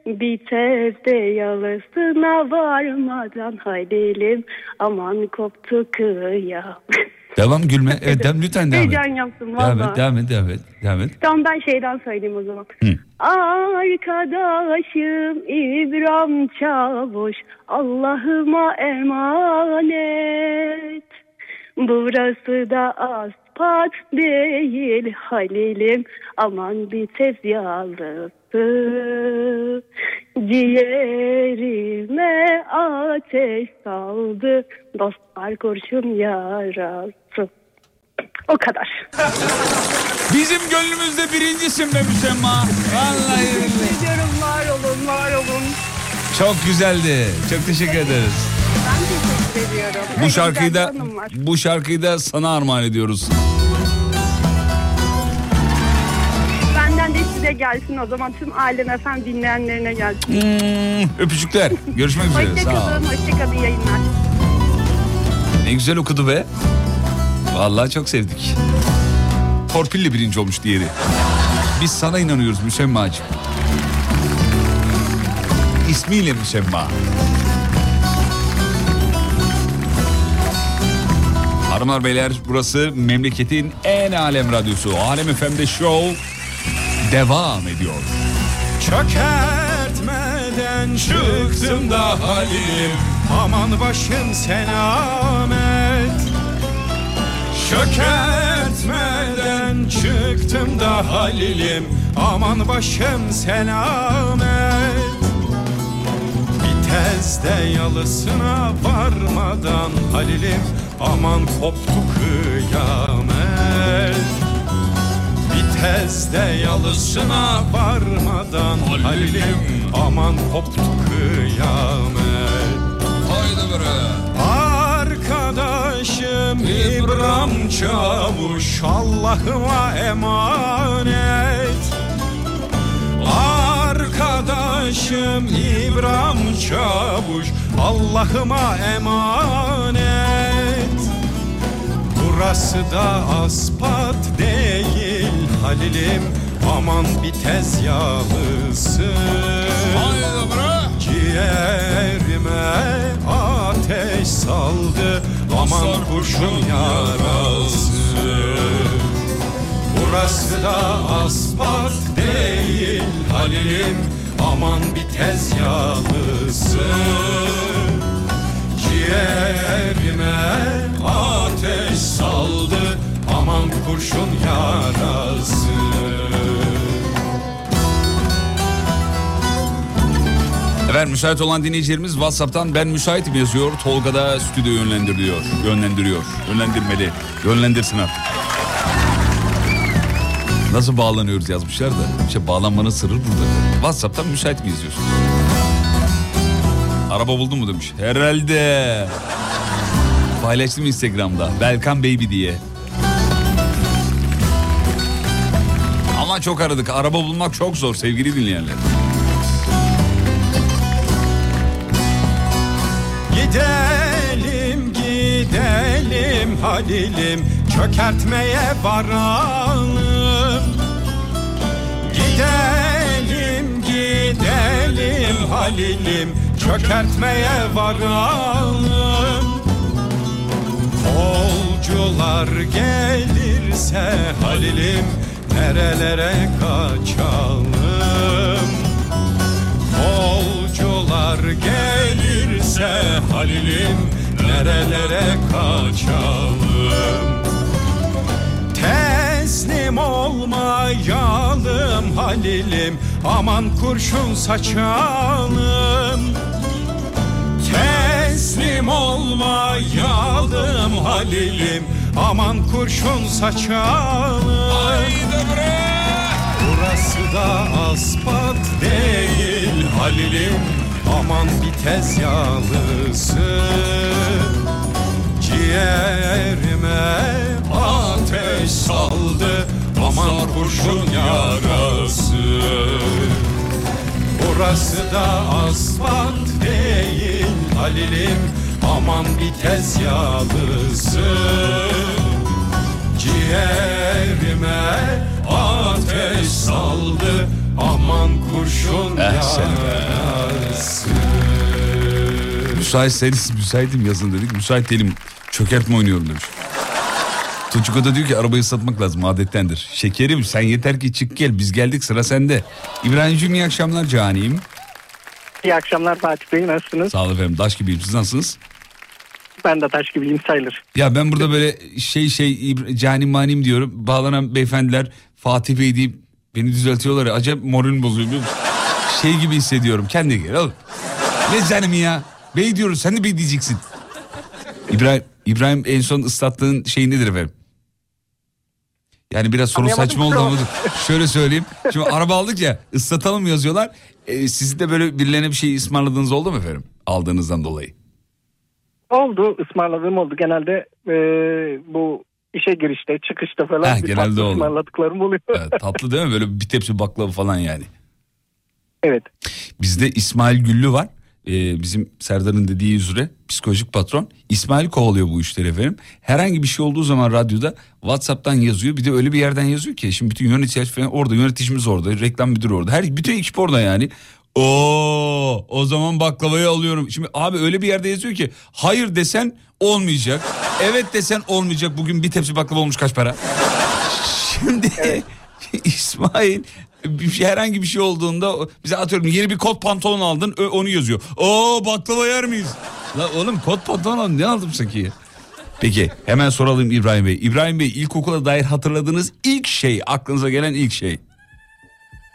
Bitevde yalısına varmadan Halil'im Aman koptu kıyam Devam gülme. Evet devam, lütfen devam et. Yaptım Devam et, devam et, devam et, devam et. Tamam ben şeyden söyleyeyim o zaman. Hı. Arkadaşım İbrahim Çavuş Allah'ıma emanet. Burası da aspat değil Halil'im aman bir tez yalısı. Ciğerime ateş saldı dostlar kurşun yarası. O kadar. Bizim gönlümüzde birincisin be Müsemma. Vallahi billahi. Ediyorum var olun var olun. Çok güzeldi. Çok teşekkür ederiz. Ben teşekkür ediyorum. Bu şarkıyı da bu şarkıyı da sana armağan ediyoruz. Benden de size gelsin o zaman tüm Alem efendim dinleyenlerine gelsin. Hmm, öpücükler. Görüşmek üzere. Sağ ol. Hoşçakalın, hoşçakalın yayınlar. Ne güzel okudu be. Vallahi çok sevdik. Torpille birinci olmuş diğeri. Biz sana inanıyoruz Müsemma'cığım. İsmiyle Müsemma. Hanımlar beyler burası memleketin en alem radyosu. Alem FM'de show devam ediyor. Çökertmeden çıktım da halim Aman başım selamet Çökertmeden çıktım da halilim. Aman başım selamet Bir tez de yalısına varmadan Halil'im aman koptu kıyamet. De yalısına varmadan Halil'im aman koptu kıyamet. Haydi bre. Arkadaşım İbrahim Çavuş Allah'ıma emanet. Arkadaşım İbrahim Çavuş Allah'ıma emanet Burası da aspat değil Halil'im aman bir tez yağlısı Ciğerime ateş saldı aman kurşun yarası. Burası da aspat değil Halil'im aman bir tez yağlısı Ciğerime ateş saldı aman kurşun yarası Efendim müsait olan dinleyicilerimiz WhatsApp'tan ben müsaitim yazıyor. Tolga da stüdyo yönlendiriyor. Yönlendiriyor. Yönlendirmeli. Yönlendirsin artık. Nasıl bağlanıyoruz yazmışlar da. İşte bağlanmanın sırrı burada. WhatsApp'tan müsait mi yazıyorsunuz? Araba buldun mu demiş. Herhalde. Paylaştım Instagram'da. Belkan Baby diye. Ama çok aradık. Araba bulmak çok zor sevgili dinleyenler. Gidelim gidelim Halil'im çökertmeye varalım Gidelim gidelim Halil'im çökertmeye varalım. Kolcular gelirse Halil'im nerelere kaçalım? Kolcular gelirse Halil'im nerelere kaçalım? Teslim olmayalım Halil'im aman kurşun saçalım Teslim olmayalım Halil'im. Aman kurşun saçalım. Burası da aspat değil Halil'im. Aman bir tez yağlısı Ciğerime ateş saldı. Aman kurşun yarası Burası da asfalt değil Halil'im aman bir tez yağlısı Ciğerime ateş saldı aman kurşun Eh yarası Müsaitseniz müsaitim yazın dedik. Müsait değilim. Çökertme oynuyorum demiş. Tuçuko da diyor ki arabayı satmak lazım adettendir. Şekerim sen yeter ki çık gel biz geldik sıra sende. İbrahim'cim iyi akşamlar caniyim. İyi akşamlar Fatih Bey nasılsınız? Sağ olun efendim taş gibiyim siz nasılsınız? Ben de taş gibiyim sayılır. Ya ben burada böyle şey şey canim manim diyorum. Bağlanan beyefendiler Fatih Bey deyip beni düzeltiyorlar ya. Acayip moralim bozuyor biliyor musun? Şey gibi hissediyorum. Kendi gel oğlum. Ne canım ya? Bey diyoruz sen de bey diyeceksin. İbrahim, İbrahim en son ıslattığın şey nedir efendim? Yani biraz soru Anlayamadım, saçma oldu ama şöyle söyleyeyim. Şimdi araba aldık ya ıslatalım yazıyorlar. Ee, sizin de böyle birilerine bir şey ısmarladığınız oldu mu efendim? Aldığınızdan dolayı. Oldu ısmarladığım oldu. Genelde e, bu işe girişte çıkışta falan Heh, bir genelde tatlı oldu. ısmarladıklarım oluyor. Evet, tatlı değil mi? Böyle bir tepsi baklava falan yani. Evet. Bizde İsmail Güllü var. Ee, bizim Serdar'ın dediği üzere psikolojik patron. İsmail kovalıyor bu işleri efendim. Herhangi bir şey olduğu zaman radyoda WhatsApp'tan yazıyor. Bir de öyle bir yerden yazıyor ki şimdi bütün yönetici falan orada, yöneticimiz orada, reklam müdürü orada. Her bütün ekip orada yani. Oo, o zaman baklavayı alıyorum. Şimdi abi öyle bir yerde yazıyor ki hayır desen olmayacak. Evet desen olmayacak. Bugün bir tepsi baklava olmuş kaç para? Şimdi İsmail bir şey, herhangi bir şey olduğunda bize atıyorum yeni bir kot pantolon aldın onu yazıyor. Oo baklava yer miyiz? La oğlum kot pantolon aldım ne aldım sanki? Peki hemen soralım İbrahim Bey. İbrahim Bey ilkokula dair hatırladığınız ilk şey aklınıza gelen ilk şey.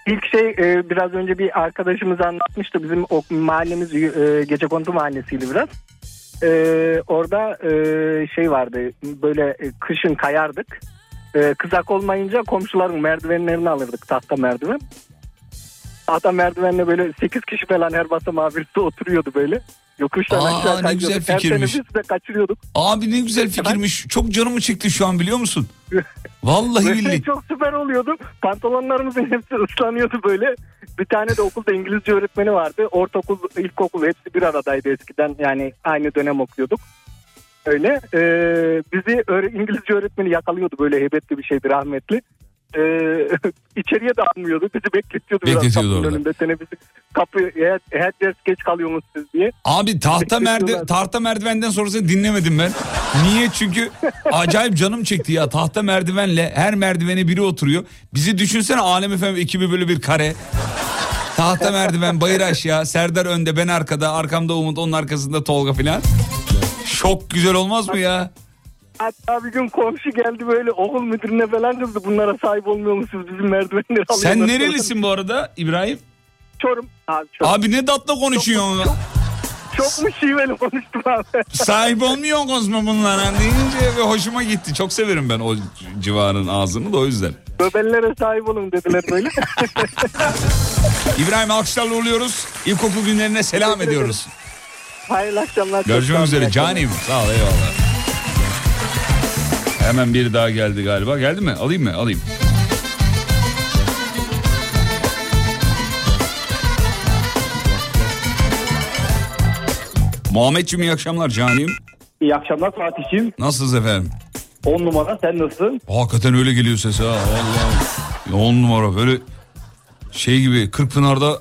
İlk şey e, biraz önce bir arkadaşımız anlatmıştı. Bizim o mahallemiz e, gece kondu mahallesiydi biraz. E, orada e, şey vardı böyle e, kışın kayardık. E, kızak olmayınca komşuların merdivenlerini alırdık tahta merdiven. Tahta merdivenle böyle 8 kişi falan her basamağa birisi oturuyordu böyle. Yokuştan Aa, aşağı ne güzel. Her fikirmiş. teneffüs de kaçırıyorduk. Abi ne güzel fikirmiş. Çok canımı çekti şu an biliyor musun? Vallahi Ve billahi. çok süper oluyordu. Pantolonlarımızın hepsi ıslanıyordu böyle. Bir tane de okulda İngilizce öğretmeni vardı. Ortaokul, ilkokul hepsi bir aradaydı eskiden. Yani aynı dönem okuyorduk. Öyle. Ee, bizi öğre- İngilizce öğretmeni yakalıyordu böyle heybetli bir şeydi rahmetli. Ee, içeriye de almıyordu. Bizi bekletiyordu. Bekletiyordu orada. Önünde. Teneffüsü kapı her, her ders geç kalıyorsunuz siz diye. Abi tahta merdiven tahta merdivenden sonrasını dinlemedim ben. Niye? Çünkü acayip canım çekti ya. Tahta merdivenle her merdivene biri oturuyor. Bizi düşünsene Alem Efem ekibi böyle bir kare. Tahta merdiven bayır aşağı Serdar önde ben arkada arkamda Umut onun arkasında Tolga filan. Çok güzel olmaz mı ya? Hatta bir gün komşu geldi böyle okul müdürüne falan kızdı. Bunlara sahip olmuyor musunuz? Bizim merdivenleri alıyorlar. Sen nerelisin bu arada İbrahim? Çorum. Abi, Çorum. Abi ne tatlı konuşuyorsun. Çok mu şiveli konuştum abi? Sahip olmuyor mu bunlara deyince ve hoşuma gitti. Çok severim ben o civarın ağzını da o yüzden. Böbellere sahip olun dediler böyle. İbrahim alkışlarla oluyoruz. İlkokul günlerine selam ediyoruz. Hayırlı akşamlar. Görüşmek üzere canim. Sağ ol eyvallah. Hemen biri daha geldi galiba. Geldi mi? Alayım mı? Alayım. Muhammedciğim iyi akşamlar canim. İyi akşamlar Fatih'im. Nasılsınız efendim? 10 numara sen nasılsın? Hakikaten öyle geliyor ses ha. Vallahi. On numara böyle şey gibi Kırkpınar'da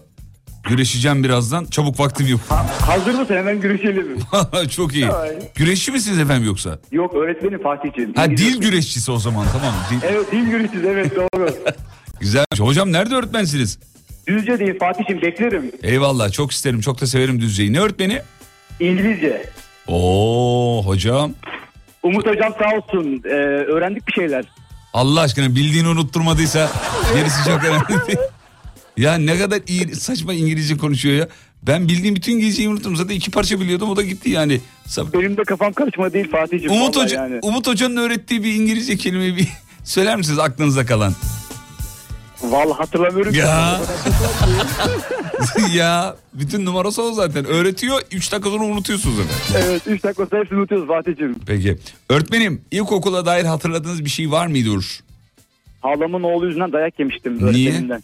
güreşeceğim birazdan. Çabuk vaktim yok. Hazır mısın hemen görüşelim. Çok iyi. Güreşçi misiniz efendim yoksa? Yok öğretmenim Fatih'im. Ha dil güreşçisi o zaman tamam. Dil... Evet dil güreşçiyiz evet doğru. Güzel. Hocam nerede öğretmensiniz? Düzce değil Fatih'im beklerim. Eyvallah çok isterim çok da severim Düzce'yi. Ne öğretmeni? İngilizce. Oo hocam. Umut hocam sağ olsun ee, öğrendik bir şeyler. Allah aşkına bildiğini unutturmadıysa gerisi çok önemli değil. Ya ne kadar iyi saçma İngilizce konuşuyor ya. Ben bildiğim bütün İngilizceyi unuttum. Zaten iki parça biliyordum o da gitti yani. Benim de kafam karışma değil Fatih'im. Umut, Hoca, yani. Umut Hoca'nın öğrettiği bir İngilizce kelimeyi bir söyler misiniz aklınıza kalan? Vallahi hatırlamıyorum. Ya. ya bütün numarası o zaten. Öğretiyor 3 dakika sonra unutuyorsunuz zaten. Evet 3 dakika sonra hepsini unutuyoruz Fatih'im. Peki. Öğretmenim ilkokula dair hatırladığınız bir şey var mıydı Uğur? Halamın oğlu yüzünden dayak yemiştim Niye? öğretmenimden.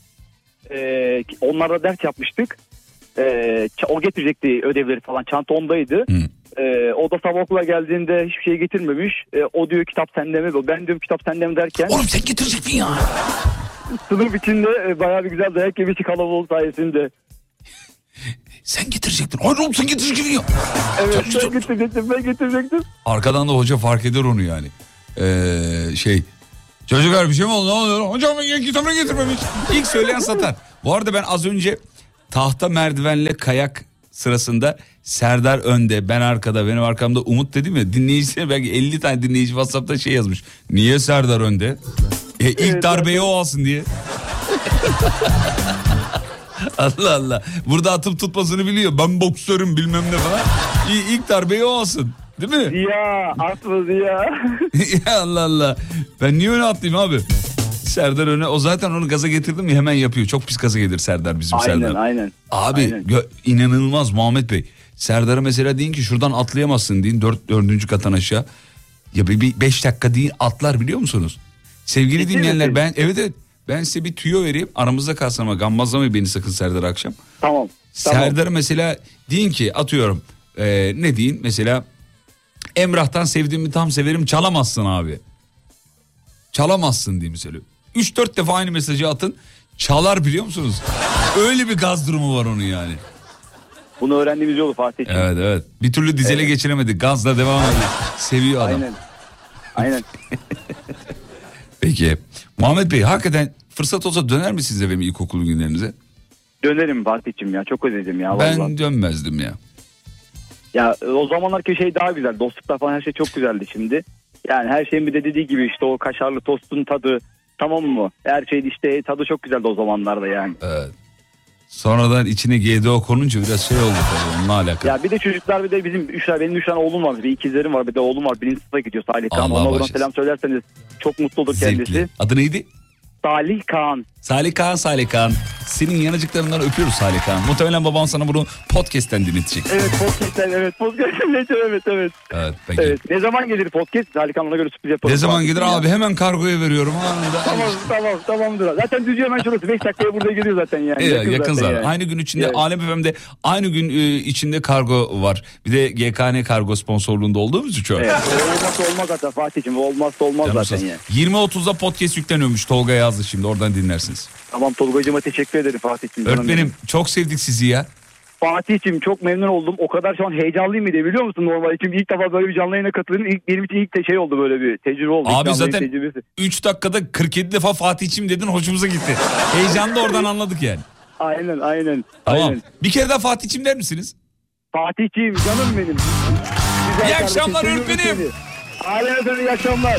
Ee, onlarla ders yapmıştık. Ç- o getirecekti ödevleri falan. Çanta ondaydı. Ee, o da sabah okula geldiğinde hiçbir şey getirmemiş. Ee, o diyor kitap sende mi? Ben diyorum kitap sende mi derken. Oğlum sen getirecektin ya. Sınıf içinde e, bayağı bir güzel dayak yemiştik kalabalık sayesinde. Sen getirecektin. Hayır oğlum sen getirecektin ya. Evet ben getirecektim ben getirecektim. Arkadan da hoca fark eder onu yani. Ee, şey çocuklar bir şey mi oldu ne oluyor? Hocam ben kitabını getirmemiş. İlk söyleyen satar. Bu arada ben az önce tahta merdivenle kayak sırasında Serdar önde ben arkada benim arkamda Umut dedim ya dinleyiciler belki 50 tane dinleyici Whatsapp'ta şey yazmış. Niye Serdar önde? E, ilk darbeyi o alsın diye. Allah Allah. Burada atıp tutmasını biliyor. Ben boksörüm bilmem ne falan. İlk darbeyi o alsın. Değil mi? Ziya atma Ziya. ya Allah Allah. Ben niye öne atlayayım abi? Serdar öne o zaten onu gaza getirdim ya hemen yapıyor. Çok pis gaza gelir Serdar bizim aynen Serdar. aynen. Abi Aynen. gö- inanılmaz Muhammed Bey. Serdar'a mesela deyin ki şuradan atlayamazsın deyin dört, dördüncü kattan aşağı. Ya bir, bir beş dakika deyin atlar biliyor musunuz? Sevgili Ciddi dinleyenler misin? ben evet evet ben size bir tüyo vereyim. Aramızda kalsın ama gammazlamayın beni sakın Serdar akşam. Tamam. tamam. Serdar'a mesela deyin ki atıyorum e, ne deyin mesela Emrah'tan sevdiğimi tam severim çalamazsın abi. Çalamazsın diye mesela. 3-4 defa aynı mesajı atın çalar biliyor musunuz? Öyle bir gaz durumu var onun yani. Bunu öğrendiğimiz yolu Fatih. Evet evet bir türlü dizele Evet. geçiremedi gazla devam ediyor. Seviyor adam. Aynen. Aynen. Peki Muhammed Bey hakikaten fırsat olsa döner misiniz efendim ilkokul günlerinize? Dönerim Fatih'im ya çok özledim ya. Ben vallahi. dönmezdim ya. Ya e, o zamanlarki şey daha güzel. Dostluklar falan her şey çok güzeldi şimdi. Yani her şeyin bir de dediği gibi işte o kaşarlı tostun tadı, tamam mı? Her şey işte tadı çok güzeldi o zamanlarda yani. Evet. Sonradan içine GDO konunca biraz şey oldu tabii onunla alakalı. Ya bir de çocuklar bir de bizim üç tane benim üç tane oğlum var. Bir ikizlerim var bir de oğlum var. Birinci sınıfa gidiyor Salih Kaan. Ona buradan selam söylerseniz çok mutlu olur kendisi. Zevkli. Adı neydi? Salih Kaan. Salih Kaan, Salih Kaan. Senin yanıcıklarından öpüyoruz Salih Kaan. Muhtemelen baban sana bunu podcast'ten dinletecek. Evet podcast'ten evet podcast'ten evet evet. Evet peki. Evet. Ne zaman gelir podcast? Salih Kaan ona göre sürpriz yaparız. Ne zaman gelir abi hemen kargoya veriyorum anında. Tamam tamam tamamdır. Zaten düzüyor hemen şurası. 5 dakikaya burada geliyor zaten yani. Ee, yakın, zaten. yani. Aynı gün içinde Evet. Alem FM'de aynı gün e, içinde kargo var. Bir de GKN kargo sponsorluğunda olduğumuz için. Evet. Olmazsa olmaz zaten Fatih'cim. O olmazsa olmaz Canım zaten yani. olsun. 20.30'da podcast yükleniyormuş. Tolga yazdı şimdi oradan dinlersiniz. Tamam Tolga'cığıma teşekkür ederim Fatih'cim. Öğretmenim çok sevdik sizi ya. Fatih'cim çok memnun oldum. O kadar şu an heyecanlıyım bir de biliyor musun normal? Çünkü ilk defa böyle bir canlı yayına katılıyorum. İlk, benim için ilk de şey oldu böyle bir tecrübe oldu. Abi canlı zaten tecrübesi. 3 dakikada 47 defa Fatih'çim dedin hoşumuza gitti. Heyecanı da oradan anladık yani. Aynen aynen. Tamam. aynen. Bir kere daha Fatih'çim der misiniz? Fatih'ciğim canım benim. Güzel İyi akşamlar öğretmenim. Ailene sana iyi akşamlar.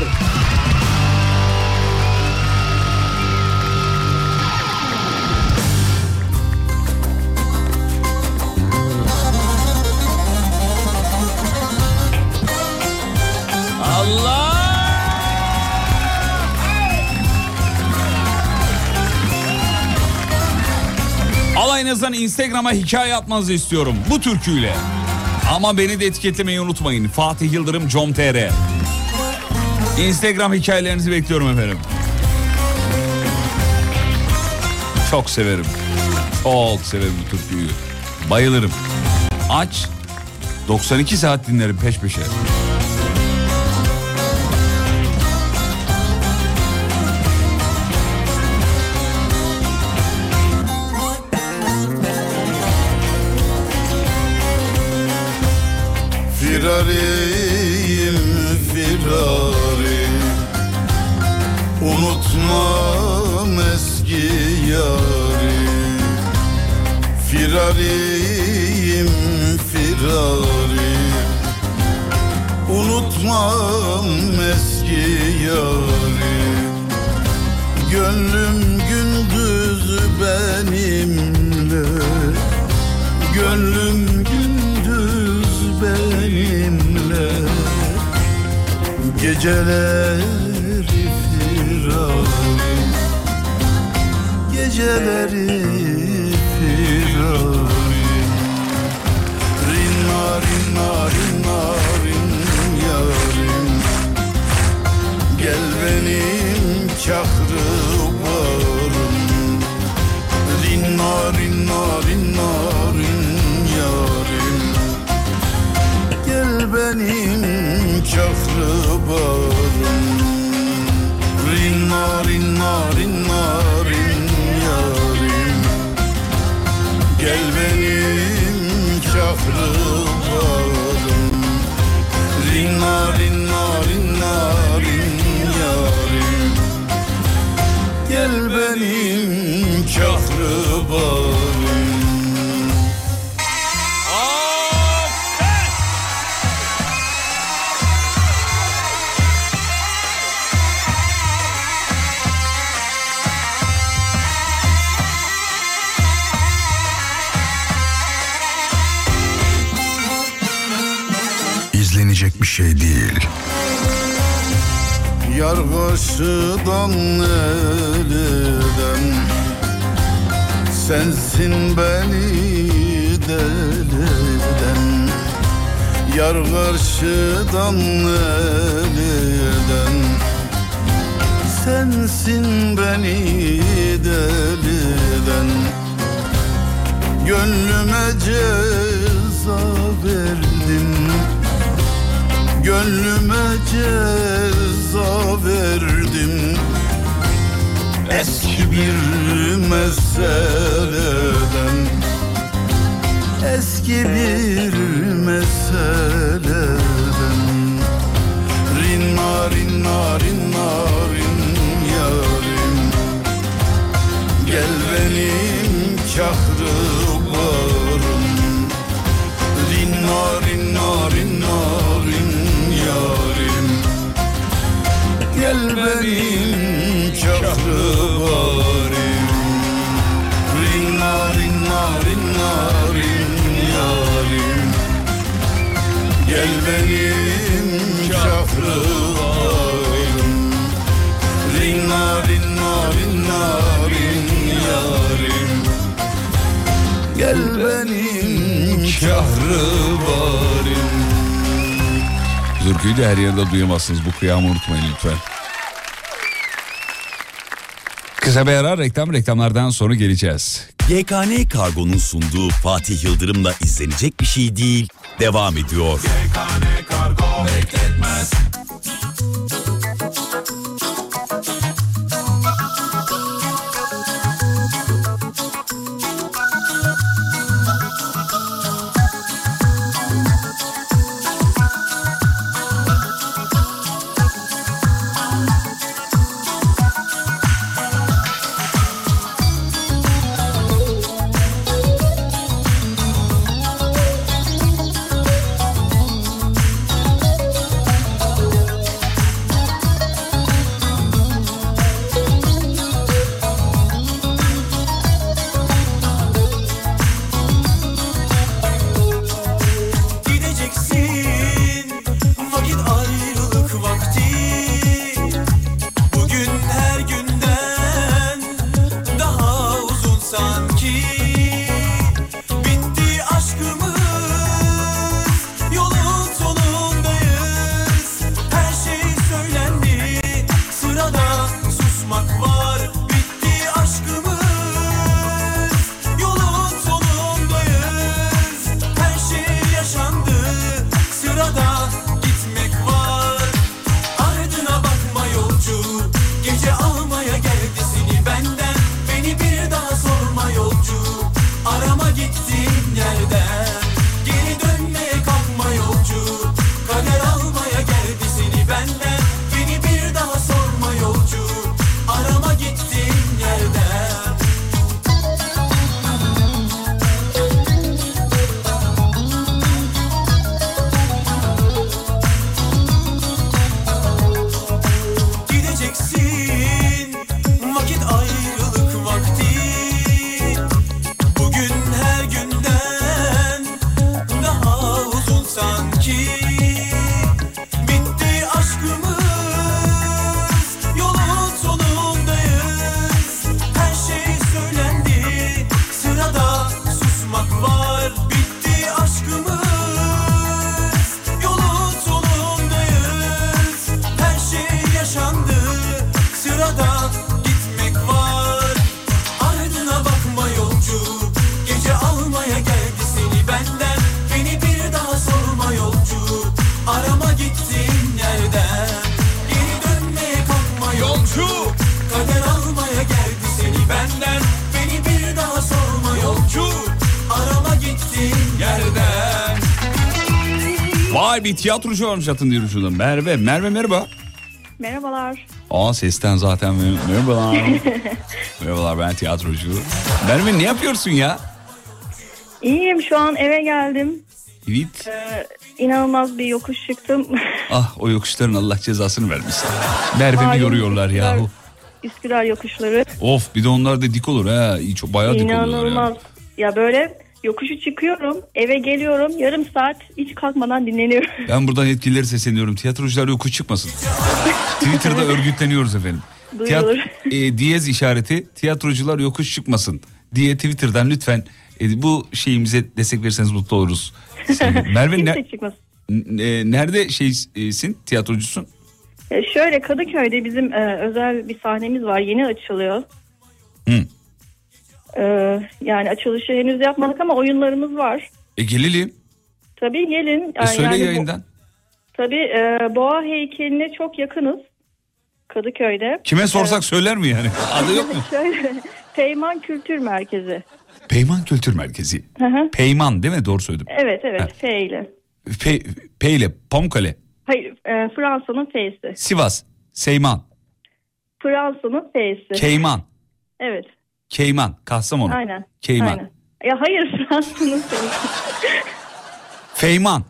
Allah! Alayınızdan Instagram'a hikaye atmanızı istiyorum bu türküyle. Ama beni de etiketlemeyi unutmayın. Fatih Yıldırım com.tr Instagram hikayelerinizi bekliyorum efendim. Çok severim. Çok severim bu türküyü. Bayılırım. Aç. 92 saat dinlerim peş peşe. Firariyim firari. Unutmam eski yari. Firariyim firari. Unutmam eski yari. Gönlüm gündüz benimle. Gönlüm benimle. Geceleri firari Geceleri firari Rinna rinna rinna rin yarim. Gel benim çakrı çakrı varım Rinna rinna rinna rin yarim. Gel benim çakrı varım şey değil. Yar karşıdan elden Sensin beni deliden. Yar karşıdan elden Sensin beni deliden. Gönlüme ceza verdin Gönlüme ceza verdim. Eski bir meseleden. Eski bir meseleden. Rinna rinna rinna rin yarim. Gel benim çakrı benim kaflı barim Rinna rinna rinna rin yarim Gel benim kaflı barim Rinna rinna rinna rin yarim Gel benim kahrı barim Zürküyü de her yerde duyamazsınız. Bu kıyamı unutmayın lütfen. Kısa bir ara reklam reklamlardan sonra geleceğiz. YKN Kargo'nun sunduğu Fatih Yıldırım'la izlenecek bir şey değil. Devam ediyor. Kargo bekletmez Bir tiyatrocu varmış atın diyor şuradan. Merve, Merve merhaba. Merhabalar. Aa sesten zaten mer- merhabalar. merhabalar ben tiyatrocu. Merve ne yapıyorsun ya? İyiyim şu an eve geldim. Evet. Ee, inanılmaz bir yokuş çıktım. Ah o yokuşların Allah cezasını vermesin. Merve'mi yoruyorlar yahu. Üsküdar yokuşları. Of bir de onlar da dik olur ha. Çok bayağı dik oluyorlar İnanılmaz. ya. Ya böyle yokuşu çıkıyorum, eve geliyorum, yarım saat hiç kalkmadan dinleniyorum. Ben buradan yetkilileri sesleniyorum. Tiyatrocular yokuş çıkmasın. Twitter'da örgütleniyoruz efendim. Duyulur. e, diyez işareti tiyatrocular yokuş çıkmasın diye Twitter'dan lütfen e, bu şeyimize destek verirseniz mutlu oluruz. Merve ne, e, nerede şeysin tiyatrocusun? Ee, şöyle Kadıköy'de bizim e, özel bir sahnemiz var. Yeni açılıyor. Hı. Ee, yani açılışı henüz yapmadık ama oyunlarımız var. E gelelim. Tabii gelin. E, söyle Yani bu- yayından. Tabii e, Boğa heykeline çok yakınız. Kadıköy'de. Kime sorsak söyler mi yani? Adı yok mu? Şöyle Peyman Kültür Merkezi. Peyman Kültür Merkezi. Hı hı. Peyman değil mi? Doğru söyledim. evet evet ile. Pe, P ile Pamukkale. Hayır e, Fransa'nın F'si. Sivas. Seyman. Fransa'nın F'si. Keyman. Evet Keyman. Kastamonu. aynen. Keyman. Aynen. Ya hayır Fransa'nın F'si. Feyman.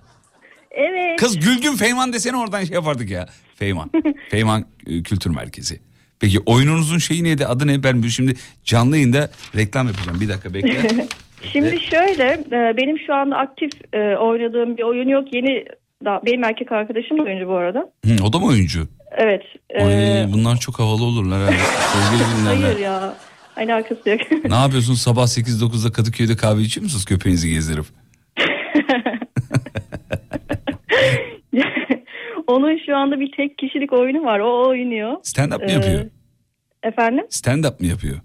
Evet. Kız Gülgün Feyman desene oradan şey yapardık ya. Feyman. Feyman e, Kültür Merkezi. Peki oyununuzun şeyi neydi? Adı ne? Ben şimdi canlı yayında reklam yapacağım. Bir dakika bekle. Şimdi şöyle e, benim şu anda aktif e, oynadığım bir oyun yok. Yeni benim erkek arkadaşım da oyuncu bu arada. Hı, o da mı oyuncu? Evet. e, Ay, bunlar çok havalı olurlar. Sevgili hayır ya. Alakası yok. Ne yapıyorsun sabah 8-9'da Kadıköy'de kahve içiyor musunuz köpeğinizi gezdirip? Onun şu anda bir tek kişilik oyunu var. O oynuyor. Stand up mı Ee, yapıyor? Efendim? Stand up mı yapıyor?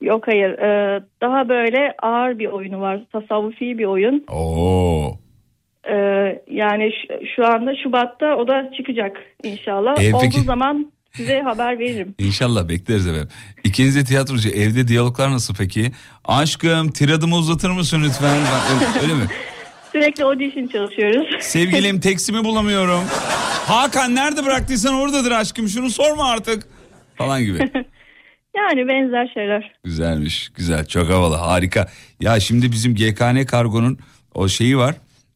Yok hayır. Ee, daha böyle ağır bir oyunu var. Tasavvufi bir oyun. Oo. Ee, yani şu, şu anda Şubat'ta o da çıkacak inşallah. Ee, Olduğu peki- zaman size haber veririm. İnşallah bekleriz efendim. İkiniz de tiyatrocu. Evde diyaloglar nasıl peki? Aşkım tiradımı uzatır mısın lütfen? Öyle, öyle mi? Sürekli audition çalışıyoruz. Sevgilim teksimi bulamıyorum. Hakan nerede bıraktıysan oradadır aşkım. Şunu sorma artık. Falan gibi. yani benzer şeyler. Güzelmiş. Güzel. Çok havalı. Harika. Ya şimdi bizim GKN Kargo'nun o şeyi var.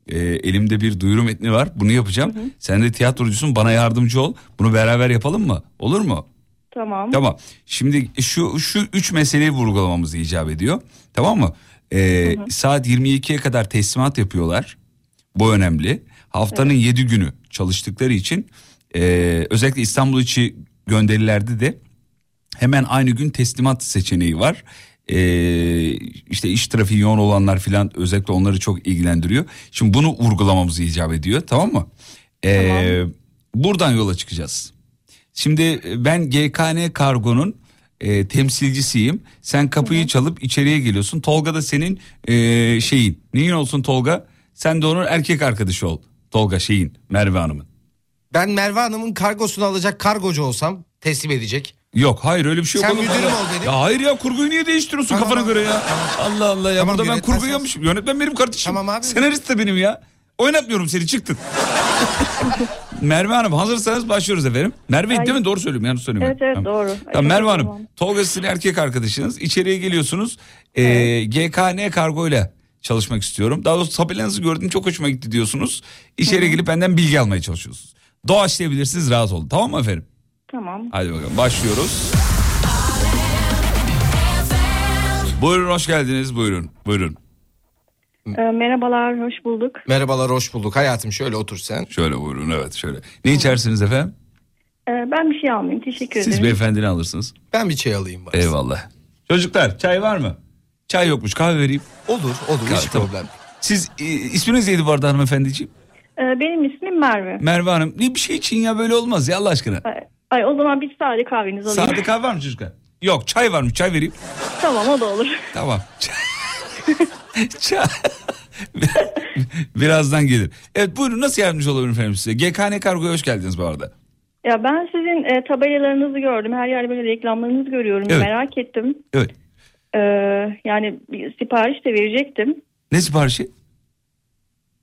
Ee, elimde bir duyuru metni var. Bunu yapacağım. Sen de tiyatrocusun. Bana yardımcı ol. Bunu beraber yapalım mı? Olur mu? Tamam. Tamam. Şimdi şu şu üç meseleyi vurgulamamız icap ediyor. Tamam mı? Ee, saat 22'ye kadar teslimat yapıyorlar. Bu önemli. Haftanın 7 günü çalıştıkları için e, özellikle İstanbul içi gönderilerde de hemen aynı gün teslimat seçeneği var. Ee, işte iş trafiği yoğun olanlar filan özellikle onları çok ilgilendiriyor. Şimdi bunu vurgulamamız icap ediyor tamam mı? Ee, Buradan yola çıkacağız. Şimdi ben GKN Kargo'nun e, temsilcisiyim. Sen kapıyı çalıp içeriye geliyorsun. Tolga da senin e, şeyin. Neyin olsun Tolga? Sen de onun erkek arkadaşı ol. Tolga şeyin Merve Hanım'ın. Ben Merve Hanım'ın kargosunu alacak kargocu olsam teslim edecek. Yok hayır öyle bir şey yok. Sen müdürüm ol benim. Ya hayır ya kurguyu niye değiştiriyorsun Tamam kafana göre ya? Allah Allah ya Tamam, burada ben kurgu yapmışım. Yönetmen benim kardeşim. Tamam abi. Senarist de benim ya. Oynatmıyorum seni çıktın. Merve Hanım hazırsanız başlıyoruz efendim. Merve Ay. değil mi? Doğru söylüyorum yanlış söylemiyorum. Evet evet Tamam. doğru. Tamam Ay, Merve Hanım. tamam. Tolga sizin erkek arkadaşınız. İçeriye geliyorsunuz. Ee, GKN kargo ile çalışmak istiyorum. Daha doğrusu tabelanızı gördüm çok hoşuma gitti diyorsunuz. İçeri gelip benden bilgi almaya çalışıyorsunuz. Doğaçlayabilirsiniz rahat olun. Tamam mı efendim? Tamam. Hadi bakalım başlıyoruz. Buyurun hoş geldiniz buyurun buyurun. Ee, merhabalar hoş bulduk. Merhabalar hoş bulduk. Hayatım şöyle otur sen. Şöyle buyurun evet şöyle. Ne içersiniz efendim? Ee, ben bir şey almayayım teşekkür Siz ederim. beyefendini alırsınız. Ben bir çay alayım bari. Eyvallah. Çocuklar çay var mı? Çay yokmuş kahve vereyim. Olur olur hiç Kahve, tamam. problem. Siz e, isminiz neydi bu arada hanımefendiciğim? Ee, benim ismim Merve. Merve Hanım. Ne bir şey için ya böyle olmaz ya Allah aşkına. Ay, o zaman bir sade kahvenizi alayım. Sade kahve var mı çocuklar? Yok çay var mı? Çay vereyim. Tamam o da olur. Tamam. Çay. Birazdan gelir. Evet buyurun nasıl yardımcı olabilirim efendim size? GKN Kargo'ya hoş geldiniz bu arada. Ya ben sizin e, tabelalarınızı gördüm. Her yerde böyle reklamlarınızı görüyorum. Evet. Merak ettim. Evet. Ee, yani bir sipariş de verecektim. Ne siparişi?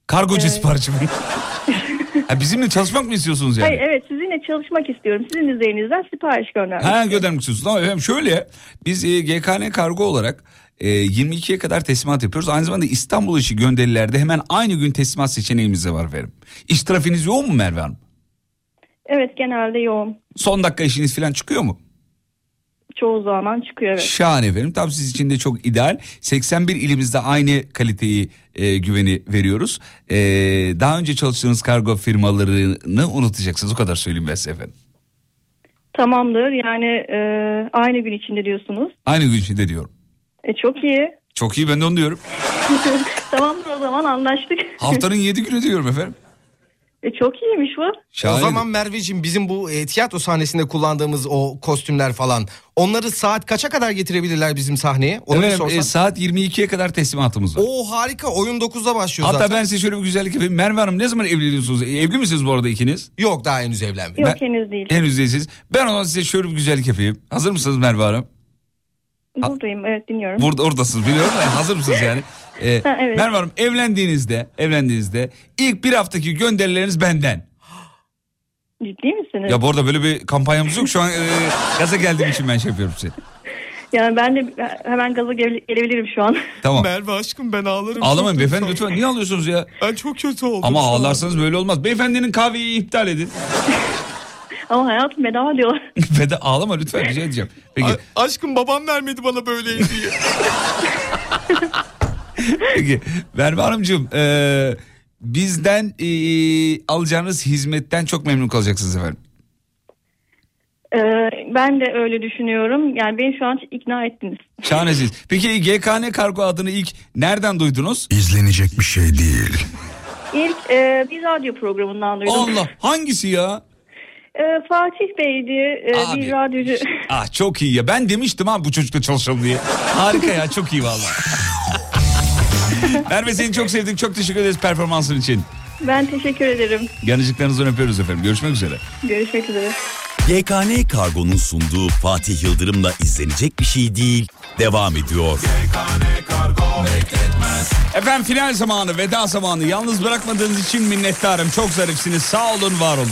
Kargocu Evet. siparişi mi? ha, bizimle çalışmak mı istiyorsunuz yani? Hayır evet sizinle çalışmak istiyorum. Sizin üzerinizden sipariş göndermek. Ha göndermek istiyorsunuz. Tamam efendim şöyle biz e, GKN Kargo olarak e, 22'ye kadar teslimat yapıyoruz. Aynı zamanda İstanbul içi gönderilerde hemen aynı gün teslimat seçeneğimiz de var efendim. İş trafiğiniz yoğun mu Merve Hanım? Evet genelde yoğun. Son dakika işiniz falan çıkıyor mu? Çoğu zaman çıkıyor evet. Şahane efendim. Tam siz için de çok ideal. 81 ilimizde aynı kaliteyi e, güveni veriyoruz. E, daha önce çalıştığınız kargo firmalarını unutacaksınız. O kadar söyleyeyim ben size efendim. Tamamdır yani e, aynı gün içinde diyorsunuz. Aynı gün içinde diyorum. E, çok iyi. Çok iyi ben de onu diyorum. Tamamdır o zaman anlaştık. Haftanın 7 günü diyorum efendim. E, çok iyiymiş bu. Şahane. O zaman Merveciğim bizim bu e, tiyatro sahnesinde kullandığımız o kostümler falan onları saat kaça kadar getirebilirler bizim sahneye? Onu sorsam. e, saat 22'ye kadar teslimatımız var. Oo harika oyun 9'da başlıyor Hatta zaten. ben size şöyle bir güzellik yapayım. Merve Hanım ne zaman evleniyorsunuz? E, Evli misiniz bu arada ikiniz? Yok daha henüz evlenmedim. Yok henüz değil. Henüz değilsiniz. Ben o zaman size şöyle bir güzellik yapayım. Hazır mısınız Merve Hanım? Buradayım evet dinliyorum. Burada oradasınız biliyorum da hazır mısınız yani? Ee, Ha, evet. Merve Hanım evlendiğinizde evlendiğinizde ilk bir haftaki gönderileriniz benden. Ciddi misiniz? Ya bu arada böyle bir kampanyamız yok. Şu an e, gaza geldiğim için ben şey yapıyorum size. Yani ben de hemen gaza gele- gelebilirim şu an. Tamam. Merve aşkım ben ağlarım. Ağlamayın beyefendi lütfen. Niye ağlıyorsunuz ya? Ben çok kötü oldum. Ama ağlarsanız böyle olmaz. Beyefendinin kahveyi iptal edin. Ama hayatım bedava diyorlar. Ve de ağlama lütfen rica edeceğim. Peki, A- aşkım babam vermedi bana böyle hediye. peki Merve Hanımcığım e, bizden e, alacağınız hizmetten çok memnun kalacaksınız efendim. Ee, ben de öyle düşünüyorum. Yani beni şu an ikna ettiniz. Şahanesiniz. Peki GKN Kargo adını ilk nereden duydunuz? İzlenecek bir şey değil. İlk e, bir radyo programından duydum. Allah hangisi ya? Ee, Fatih Bey'di e, Abi. bir radyocu. Ah çok iyi ya. Ben demiştim ha bu çocukla çalışalım diye. Harika ya çok iyi valla. Merve seni çok sevdik. Çok teşekkür ederiz performansın için. ben teşekkür ederim. Yanıcıklarınızdan öpüyoruz efendim. Görüşmek üzere. Görüşmek üzere. YKN Kargo'nun sunduğu Fatih Yıldırım'la izlenecek bir şey değil. Devam ediyor. Efendim final zamanı, veda zamanı. Yalnız bırakmadığınız için minnettarım. Çok zarifsiniz. Sağ olun, var olun.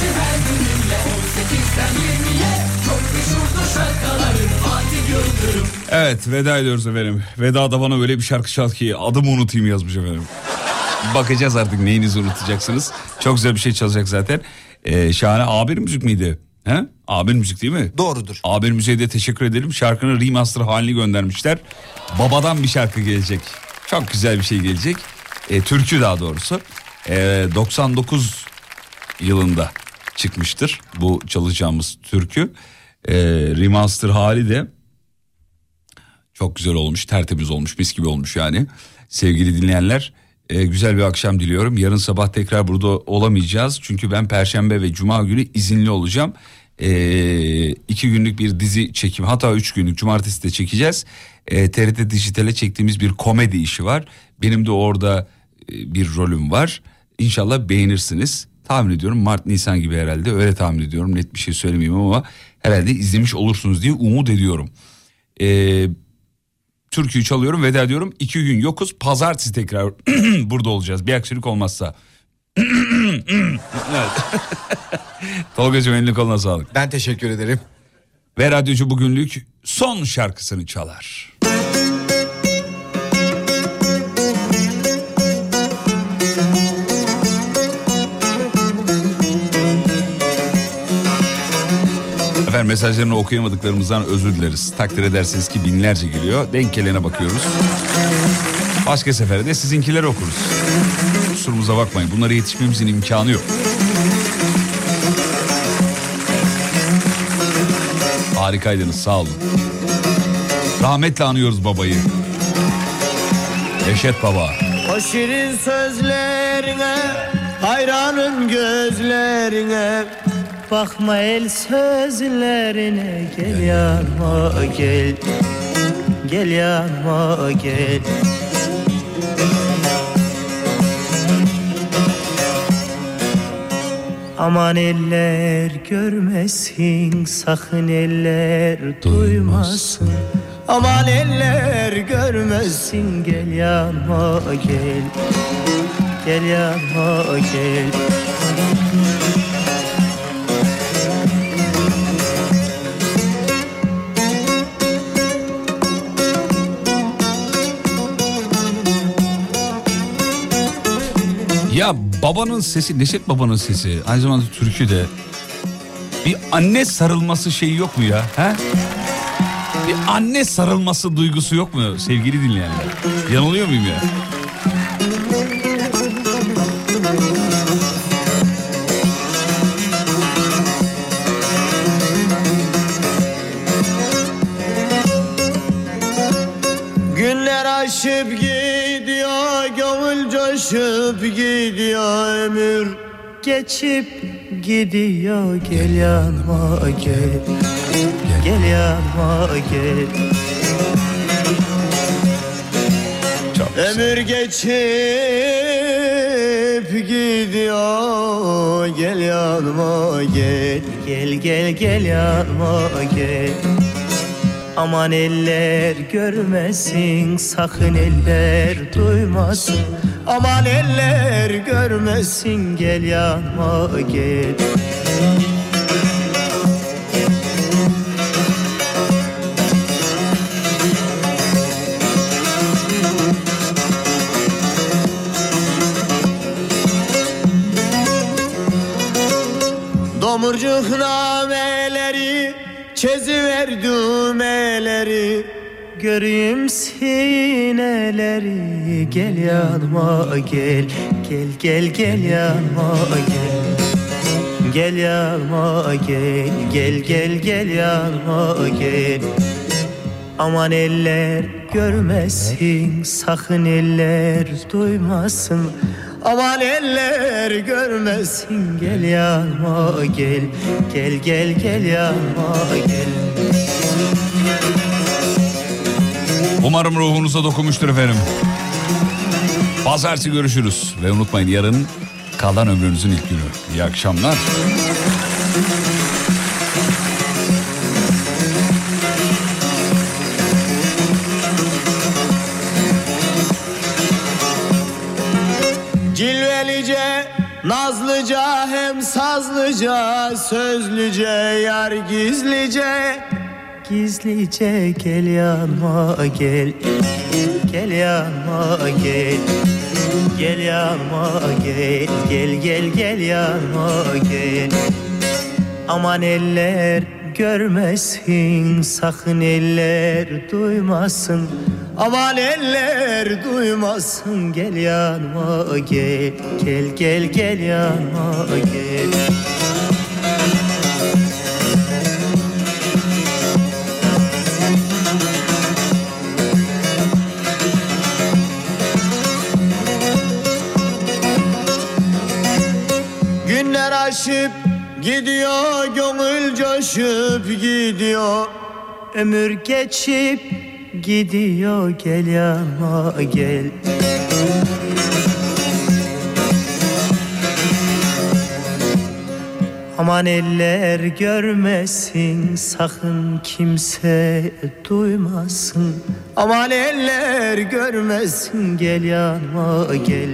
İçi her gününle 18'den 20'ye Çok meşhurdur şarkıların Fatih Yıldırım Evet, veda ediyoruz efendim. Vedada bana öyle bir şarkı çal ki adımı unutayım yazmış efendim. Bakacağız artık neyinizi unutacaksınız. Çok güzel bir şey çalacak zaten. Ee, şahane A1 müzik miydi? He? A1 müzik değil mi? Doğrudur. A1 müziğe de teşekkür edelim. Şarkının remaster halini göndermişler. Babadan bir şarkı gelecek. Çok güzel bir şey gelecek. Ee, türkü daha doğrusu. Ee, 99 yılında çıkmıştır bu çalacağımız türkü. Ee, remaster hali de çok güzel olmuş, tertemiz olmuş, mis gibi olmuş yani. Sevgili dinleyenler, e, güzel bir akşam diliyorum. Yarın sabah tekrar burada olamayacağız. Çünkü ben Perşembe ve Cuma günü izinli olacağım. E, iki günlük bir dizi çekim, hatta üç günlük Cumartesi de çekeceğiz. E, TRT Dijital'e çektiğimiz bir komedi işi var. Benim de orada e, bir rolüm var. İnşallah beğenirsiniz. Tahmin ediyorum Mart Nisan gibi herhalde öyle tahmin ediyorum. Net bir şey söylemeyeyim ama herhalde izlemiş olursunuz diye umut ediyorum. Eee türküyü çalıyorum veda ediyorum. İki gün yokuz pazartesi tekrar burada olacağız bir aksilik olmazsa. Tolga'cığım eline koluna sağlık. Ben teşekkür ederim. Ve radyocu bugünlük son şarkısını çalar. Efendim mesajlarını okuyamadıklarımızdan özür dileriz. Takdir edersiniz ki binlerce geliyor. Denk gelene bakıyoruz. Başka sefere de sizinkileri okuruz. Kusurumuza bakmayın. Bunlara yetişmemizin imkanı yok. Harikaydınız sağ olun. Rahmetle anıyoruz babayı. Eşet baba. O şirin sözlerine hayranın gözlerine Bakma el sözlerine gel yanma gel. Gel yanma gel. Aman eller görmesin sakın eller duymasın. Aman eller görmesin gel yanma gel. Gel yanma gel babanın sesi, Neşet babanın sesi aynı zamanda türkü de bir anne sarılması şeyi yok mu ya? He? Bir anne sarılması duygusu yok mu sevgili dinleyenler? Yanılıyor muyum ya? Gidiyor ömür Geçip gidiyor. Gel yanma gel. Gel yanma gel. Ömür geçip gidiyor. Gel yanma gel. Gel gel gel yanma gel Aman eller görmesin sakın eller duymasın. Aman eller görmesin gel yanma gel göreyim sineleri. Gel yanıma gel. Gel gel gel yanıma gel. Gel yanıma gel. Gel gel gel yanıma gel. Aman eller görmesin Sakın eller duymasın. Aman eller görmesin Gel yanıma gel. Gel gel gel yanıma gel Umarım ruhunuza dokunmuştur efendim. Pazartesi görüşürüz. Ve unutmayın yarın kalan ömrünüzün ilk günü. İyi akşamlar. Cilvelice, nazlıca hem sazlıca Sözlüce yar gizlice Gizlice gel yanıma gel. Gel yanıma gel. Gel yanıma gel. Gel gel gel yanıma gel. Aman eller görmesin Sakın eller duymasın. Aman eller duymasın Gel yanıma gel. Gel gel gel yanıma gel Günler aşıp gidiyor Gönül coşup gidiyor. Ömür geçip gidiyor Gel yanıma gel Aman eller görmesin sakın kimse duymasın. Aman eller görmesin gel yanıma gel.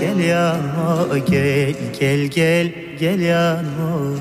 Gel yanıma gel gel gel. Gel yanıma